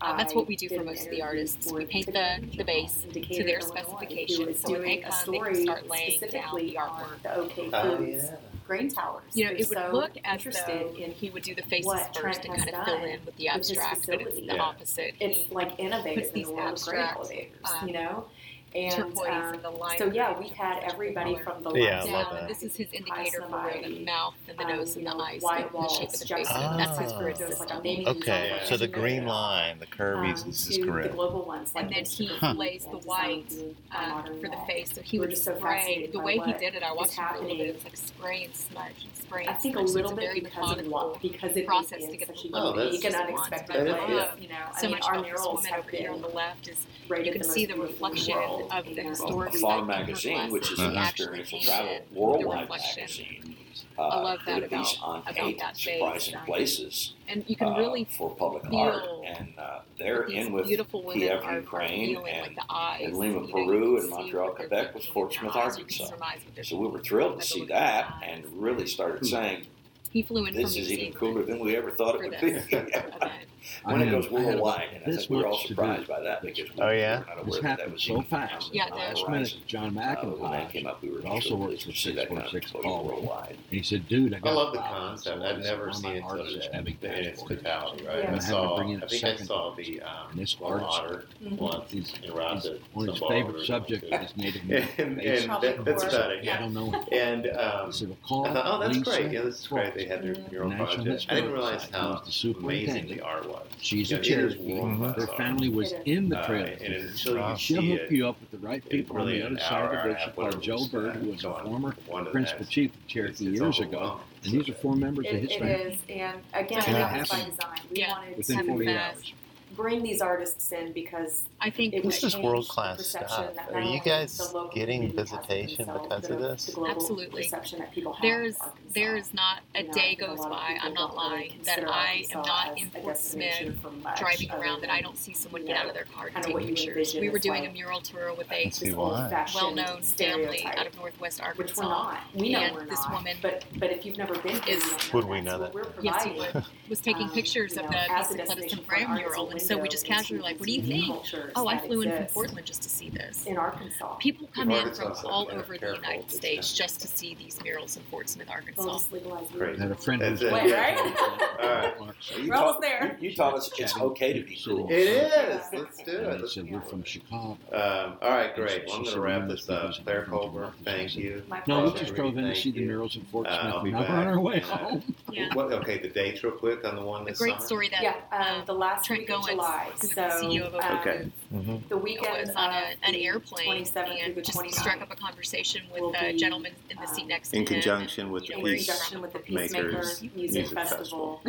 Speaker 3: Uh, that's what we do for most of the artists. We paint the the base to their specifications. So we
Speaker 8: make a story
Speaker 3: start laying
Speaker 8: specifically
Speaker 3: down
Speaker 8: the
Speaker 3: artwork.
Speaker 8: the OK
Speaker 6: oh,
Speaker 8: Foods grain towers.
Speaker 3: You know,
Speaker 8: They're
Speaker 3: it would
Speaker 8: so
Speaker 3: look as though
Speaker 8: in
Speaker 3: he would do the faces first and kind of fill in with the abstract, with but it's the
Speaker 2: yeah.
Speaker 3: opposite.
Speaker 8: It's
Speaker 3: he
Speaker 8: like innovative in the world of grain elevators,
Speaker 3: um,
Speaker 8: you know? And
Speaker 3: turquoise
Speaker 8: um,
Speaker 3: and the line.
Speaker 8: so yeah, we've had everybody from the
Speaker 2: Yeah, I
Speaker 8: lights
Speaker 2: love
Speaker 8: down.
Speaker 3: This is his indicator for where the mouth and the
Speaker 8: um,
Speaker 3: nose
Speaker 8: you
Speaker 3: and the eyes
Speaker 8: white
Speaker 3: fit, the shape of the
Speaker 8: just
Speaker 3: face.
Speaker 2: Ah.
Speaker 3: That's his
Speaker 8: so
Speaker 3: grid
Speaker 8: it's like
Speaker 3: system.
Speaker 2: Okay, so
Speaker 8: are
Speaker 2: the green line, the curve
Speaker 8: um,
Speaker 2: is this is
Speaker 8: to
Speaker 2: grid.
Speaker 8: the global ones, like
Speaker 3: And then he
Speaker 8: Instagram
Speaker 3: lays the white
Speaker 8: designed
Speaker 3: uh, for the face. So he
Speaker 8: We're
Speaker 3: would
Speaker 8: just so
Speaker 3: spray. The way he did it, I watched
Speaker 8: is
Speaker 3: him for a little bit.
Speaker 8: happening.
Speaker 3: It was like spray and smudge and spray
Speaker 8: I think a little bit because of
Speaker 3: methodical.
Speaker 8: what because it
Speaker 3: process to get
Speaker 8: such
Speaker 3: the
Speaker 8: a
Speaker 6: Oh, that's-
Speaker 8: unique and
Speaker 3: That's-
Speaker 8: unexpected
Speaker 3: but
Speaker 6: that
Speaker 8: You know, I
Speaker 3: so much
Speaker 8: our
Speaker 3: about this
Speaker 8: murals
Speaker 3: woman
Speaker 8: have
Speaker 3: over here on the left is you can see the reflection
Speaker 8: world,
Speaker 3: of the historic AFAR
Speaker 5: magazine, which is an experiential travel worldwide
Speaker 3: reflection.
Speaker 5: magazine.
Speaker 3: I
Speaker 5: Uh,
Speaker 3: love that about-
Speaker 5: on
Speaker 3: about
Speaker 5: eight
Speaker 3: that
Speaker 5: surprising
Speaker 3: base.
Speaker 5: places
Speaker 3: And you can
Speaker 5: uh,
Speaker 3: really
Speaker 5: for public
Speaker 3: feel
Speaker 5: art, and uh, they're in with
Speaker 3: beautiful women
Speaker 5: Kiev,
Speaker 3: are, are
Speaker 5: Ukraine, and
Speaker 3: like the eyes.
Speaker 5: in Lima,
Speaker 3: you
Speaker 5: Peru, and Montreal, Quebec was
Speaker 3: thinking
Speaker 5: Fort Smith,
Speaker 3: eyes. You can
Speaker 5: Arkansas.
Speaker 3: surmise what they're
Speaker 5: So we were thrilled to see
Speaker 3: look in their
Speaker 5: that,
Speaker 3: eyes.
Speaker 5: and really started saying
Speaker 3: he flew in
Speaker 5: this
Speaker 3: from
Speaker 5: is even cooler than we ever thought it would be.
Speaker 3: event.
Speaker 4: I
Speaker 5: when it goes worldwide, and I
Speaker 4: this
Speaker 5: think we're all
Speaker 4: much to do
Speaker 5: surprised by that because we
Speaker 2: Oh,
Speaker 5: were
Speaker 2: yeah?
Speaker 5: not aware
Speaker 4: This
Speaker 5: that that
Speaker 4: happened
Speaker 5: was
Speaker 4: so fast.
Speaker 3: Yeah,
Speaker 5: on the
Speaker 4: Last minute, John
Speaker 5: Uh, when that came up, we were
Speaker 4: also
Speaker 5: really
Speaker 4: works
Speaker 5: pleased
Speaker 4: for
Speaker 5: to that kind of
Speaker 4: 646
Speaker 5: exposure worldwide.
Speaker 4: And he said, dude, I
Speaker 6: I love the concept. I've never seen
Speaker 4: my
Speaker 6: it
Speaker 4: artists
Speaker 6: till
Speaker 4: having
Speaker 6: in its
Speaker 4: passports.
Speaker 6: totality, right?
Speaker 8: Yeah.
Speaker 6: I
Speaker 4: And I had to
Speaker 6: saw,
Speaker 4: bring in
Speaker 6: I
Speaker 4: a
Speaker 6: think I
Speaker 4: second
Speaker 6: saw the um,
Speaker 4: And this
Speaker 6: Well,
Speaker 4: artist-
Speaker 6: otter
Speaker 8: Mhm.
Speaker 6: once
Speaker 4: He's-
Speaker 6: in Rhonda.
Speaker 4: He's- One of his
Speaker 6: some
Speaker 4: favorite
Speaker 6: ballroom
Speaker 4: subjects
Speaker 6: too.
Speaker 4: is Native
Speaker 6: And,
Speaker 4: American.
Speaker 6: and
Speaker 8: Probably
Speaker 6: that, that's
Speaker 8: for-
Speaker 6: about it.
Speaker 4: I
Speaker 6: Yeah.
Speaker 4: don't know.
Speaker 6: And um,
Speaker 4: He said, well, call
Speaker 6: I thought, oh, that's
Speaker 4: Lisa
Speaker 6: great. Yeah, this is great. They had their mural
Speaker 4: National
Speaker 6: project. I
Speaker 4: Historic
Speaker 6: didn't realize
Speaker 4: Society.
Speaker 6: how
Speaker 4: He's the
Speaker 6: amazing
Speaker 4: superintendent.
Speaker 6: the art was.
Speaker 4: She's
Speaker 6: Yeah,
Speaker 4: a Cherokee.
Speaker 6: world-class
Speaker 4: Her family was in the
Speaker 6: Uh,
Speaker 4: trail.
Speaker 6: and until
Speaker 2: Wow.
Speaker 6: you
Speaker 4: She'll hook you up with the right
Speaker 6: in
Speaker 4: people on the other side of
Speaker 6: hour
Speaker 4: the
Speaker 6: and
Speaker 4: bridge
Speaker 6: half,
Speaker 4: called Joe
Speaker 6: Byrd,
Speaker 4: who was a former
Speaker 6: one
Speaker 4: principal chief of Cherokee
Speaker 6: it's
Speaker 4: years ago. And these are four members of his
Speaker 8: it
Speaker 4: family.
Speaker 8: is, and again,
Speaker 3: So
Speaker 8: that was by design. We
Speaker 3: Yeah.
Speaker 8: wanted to
Speaker 4: 48
Speaker 3: fast.
Speaker 4: Hours.
Speaker 8: bring these artists in because
Speaker 3: I think
Speaker 8: it would
Speaker 2: This is world-class stuff.
Speaker 8: that
Speaker 2: Are you guys getting
Speaker 8: community has of
Speaker 2: visitation because of this?
Speaker 3: Absolutely.
Speaker 8: perception that people
Speaker 3: there's
Speaker 8: of Arkansas.
Speaker 3: there is not a
Speaker 8: You know,
Speaker 3: day
Speaker 8: think a
Speaker 3: goes
Speaker 8: lot
Speaker 3: by I'm not lying that I am not in
Speaker 8: a
Speaker 3: Fort Smith
Speaker 8: destination for much
Speaker 3: driving around that I don't see someone get out of their car to take pictures. We were doing a mural tour with
Speaker 2: I
Speaker 3: a
Speaker 2: can see
Speaker 8: this
Speaker 2: why.
Speaker 8: old-fashioned
Speaker 3: well-known family out of Northwest
Speaker 8: which
Speaker 3: Arkansas.
Speaker 8: we're not. We know
Speaker 3: And this woman
Speaker 8: but but if you've never been here,
Speaker 3: is-
Speaker 8: you don't
Speaker 2: Would we
Speaker 8: that.
Speaker 2: know that?
Speaker 8: we're
Speaker 3: Yes, he would. Was taking
Speaker 8: um,
Speaker 3: pictures of the
Speaker 8: as
Speaker 3: piece of Cleviston Graham mural, and so we just
Speaker 8: into
Speaker 3: casually like, "What do you think?" Oh, I flew in from Portland just to see this.
Speaker 8: in Arkansas.
Speaker 3: People come in
Speaker 6: Arkansas
Speaker 3: from all over the United States
Speaker 6: not-
Speaker 3: just to see these murals in Fort Smith,
Speaker 8: Well,
Speaker 3: Arkansas.
Speaker 8: just legalize
Speaker 6: Great.
Speaker 4: I had a friend
Speaker 6: That's
Speaker 4: who's
Speaker 6: it.
Speaker 8: Wait, right?
Speaker 6: All right.
Speaker 5: So you
Speaker 8: We're almost
Speaker 5: taught-
Speaker 8: there.
Speaker 5: You, you taught us it's okay to be cool.
Speaker 6: It is.
Speaker 8: Yeah.
Speaker 6: Let's do it. Let's
Speaker 4: said, we're from Chicago.
Speaker 6: Um, all right, great. Well, I'm going to wrap
Speaker 4: "We
Speaker 6: this
Speaker 4: must be
Speaker 6: up.
Speaker 4: visiting
Speaker 6: Claire
Speaker 4: from
Speaker 6: Culver, thank you.
Speaker 4: No, we just drove in to see the murals in Fort
Speaker 6: Uh,
Speaker 4: Smith.
Speaker 6: I'll be
Speaker 4: Now we're
Speaker 6: back.
Speaker 4: on our way
Speaker 6: uh,
Speaker 4: home.
Speaker 3: Yeah.
Speaker 6: What, okay, the dates real quick on the one
Speaker 3: A
Speaker 6: this
Speaker 3: great
Speaker 6: summer?
Speaker 3: story that
Speaker 8: Yeah,
Speaker 3: uh,
Speaker 8: the last
Speaker 3: Trent
Speaker 8: week
Speaker 3: Goins,
Speaker 8: July. So,
Speaker 3: the
Speaker 8: um,
Speaker 6: Okay.
Speaker 2: Mm-hmm.
Speaker 8: the weekend
Speaker 3: was on a, an airplane
Speaker 8: 27th
Speaker 3: and just
Speaker 8: 29th
Speaker 3: struck up a conversation with
Speaker 8: will
Speaker 3: a gentleman in the seat
Speaker 8: um,
Speaker 3: next to
Speaker 6: In
Speaker 3: him.
Speaker 6: conjunction with
Speaker 3: you
Speaker 6: the
Speaker 3: know, where
Speaker 8: in conjunction with the Peacemaker
Speaker 6: Makers
Speaker 8: Music,
Speaker 6: Music
Speaker 8: Festival.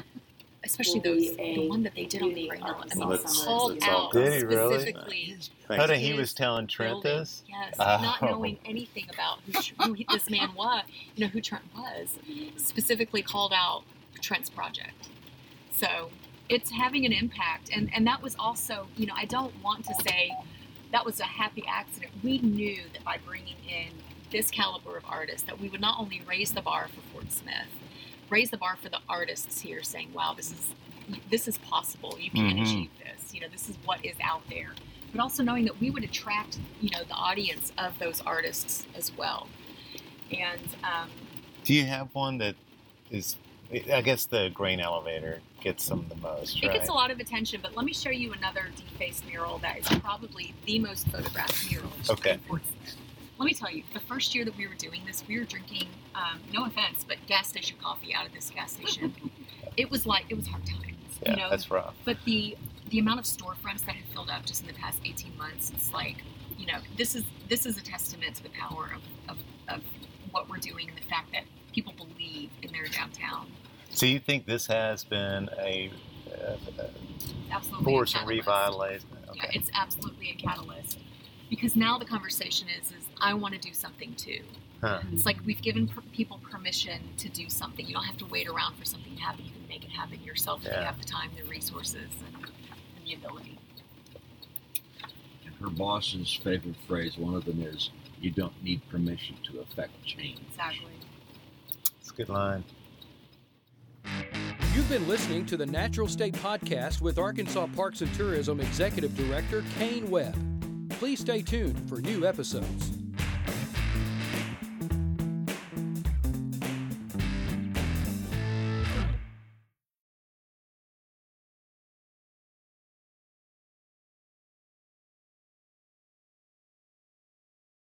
Speaker 3: especially those the one that they did on the
Speaker 8: unique
Speaker 3: Brainerd. I mean,
Speaker 6: Well,
Speaker 3: called
Speaker 6: all
Speaker 3: out.
Speaker 2: Did he really?
Speaker 3: specifically.
Speaker 6: Thanks.
Speaker 2: that he was telling Trent this?
Speaker 3: Yes,
Speaker 2: Oh.
Speaker 3: not knowing anything about who, who he- this man was, you know, who Trent was, specifically called out Trent's project. So it's having an impact. And, and that was also, you know, I don't want to say that was a happy accident. We knew that by bringing in this caliber of artists, that we would not only raise the bar for Fort Smith, raise the bar for the artists here, saying, "Wow, this is this is possible. You can
Speaker 2: Mhm.
Speaker 3: achieve this. You know, this is what is out there." But also knowing that we would attract, you know, the audience of those artists as well. And um,
Speaker 2: Do you have one that is? I guess the grain elevator gets them the most,
Speaker 3: it
Speaker 2: right?
Speaker 3: gets a lot of attention. But let me show you another D-Face mural that is probably the most photographed mural
Speaker 2: Okay.
Speaker 3: in Fort Smith. Let me tell you, the first year that we were doing this, we were drinking, um, no offense, but gas station coffee out of this gas station. it was like it was hard times.
Speaker 2: yeah,
Speaker 3: you know,
Speaker 2: that's rough.
Speaker 3: But the the amount of storefronts that have filled up just in the past 18 months, it's like, you know, this is this is a testament to the power of, of, of what we're doing and the fact that people believe in their downtown.
Speaker 2: So you think this has been a, uh,
Speaker 3: Absolutely. a
Speaker 2: force and
Speaker 3: catalyst.
Speaker 2: revitalization?
Speaker 3: Yeah, it's absolutely a catalyst. Because now the conversation is, is I want to do something too.
Speaker 2: Huh.
Speaker 3: It's like we've given per- people permission to do something. You don't have to wait around for something to happen. You can make it happen yourself if you have the time, the resources, and, and the ability.
Speaker 4: And her boss's favorite phrase, one of them is, you don't need permission to affect change.
Speaker 3: Exactly.
Speaker 2: It's a good line.
Speaker 1: You've been listening to the Natural State Podcast with Arkansas Parks and Tourism Executive Director Kane Webb. Please stay tuned for new episodes.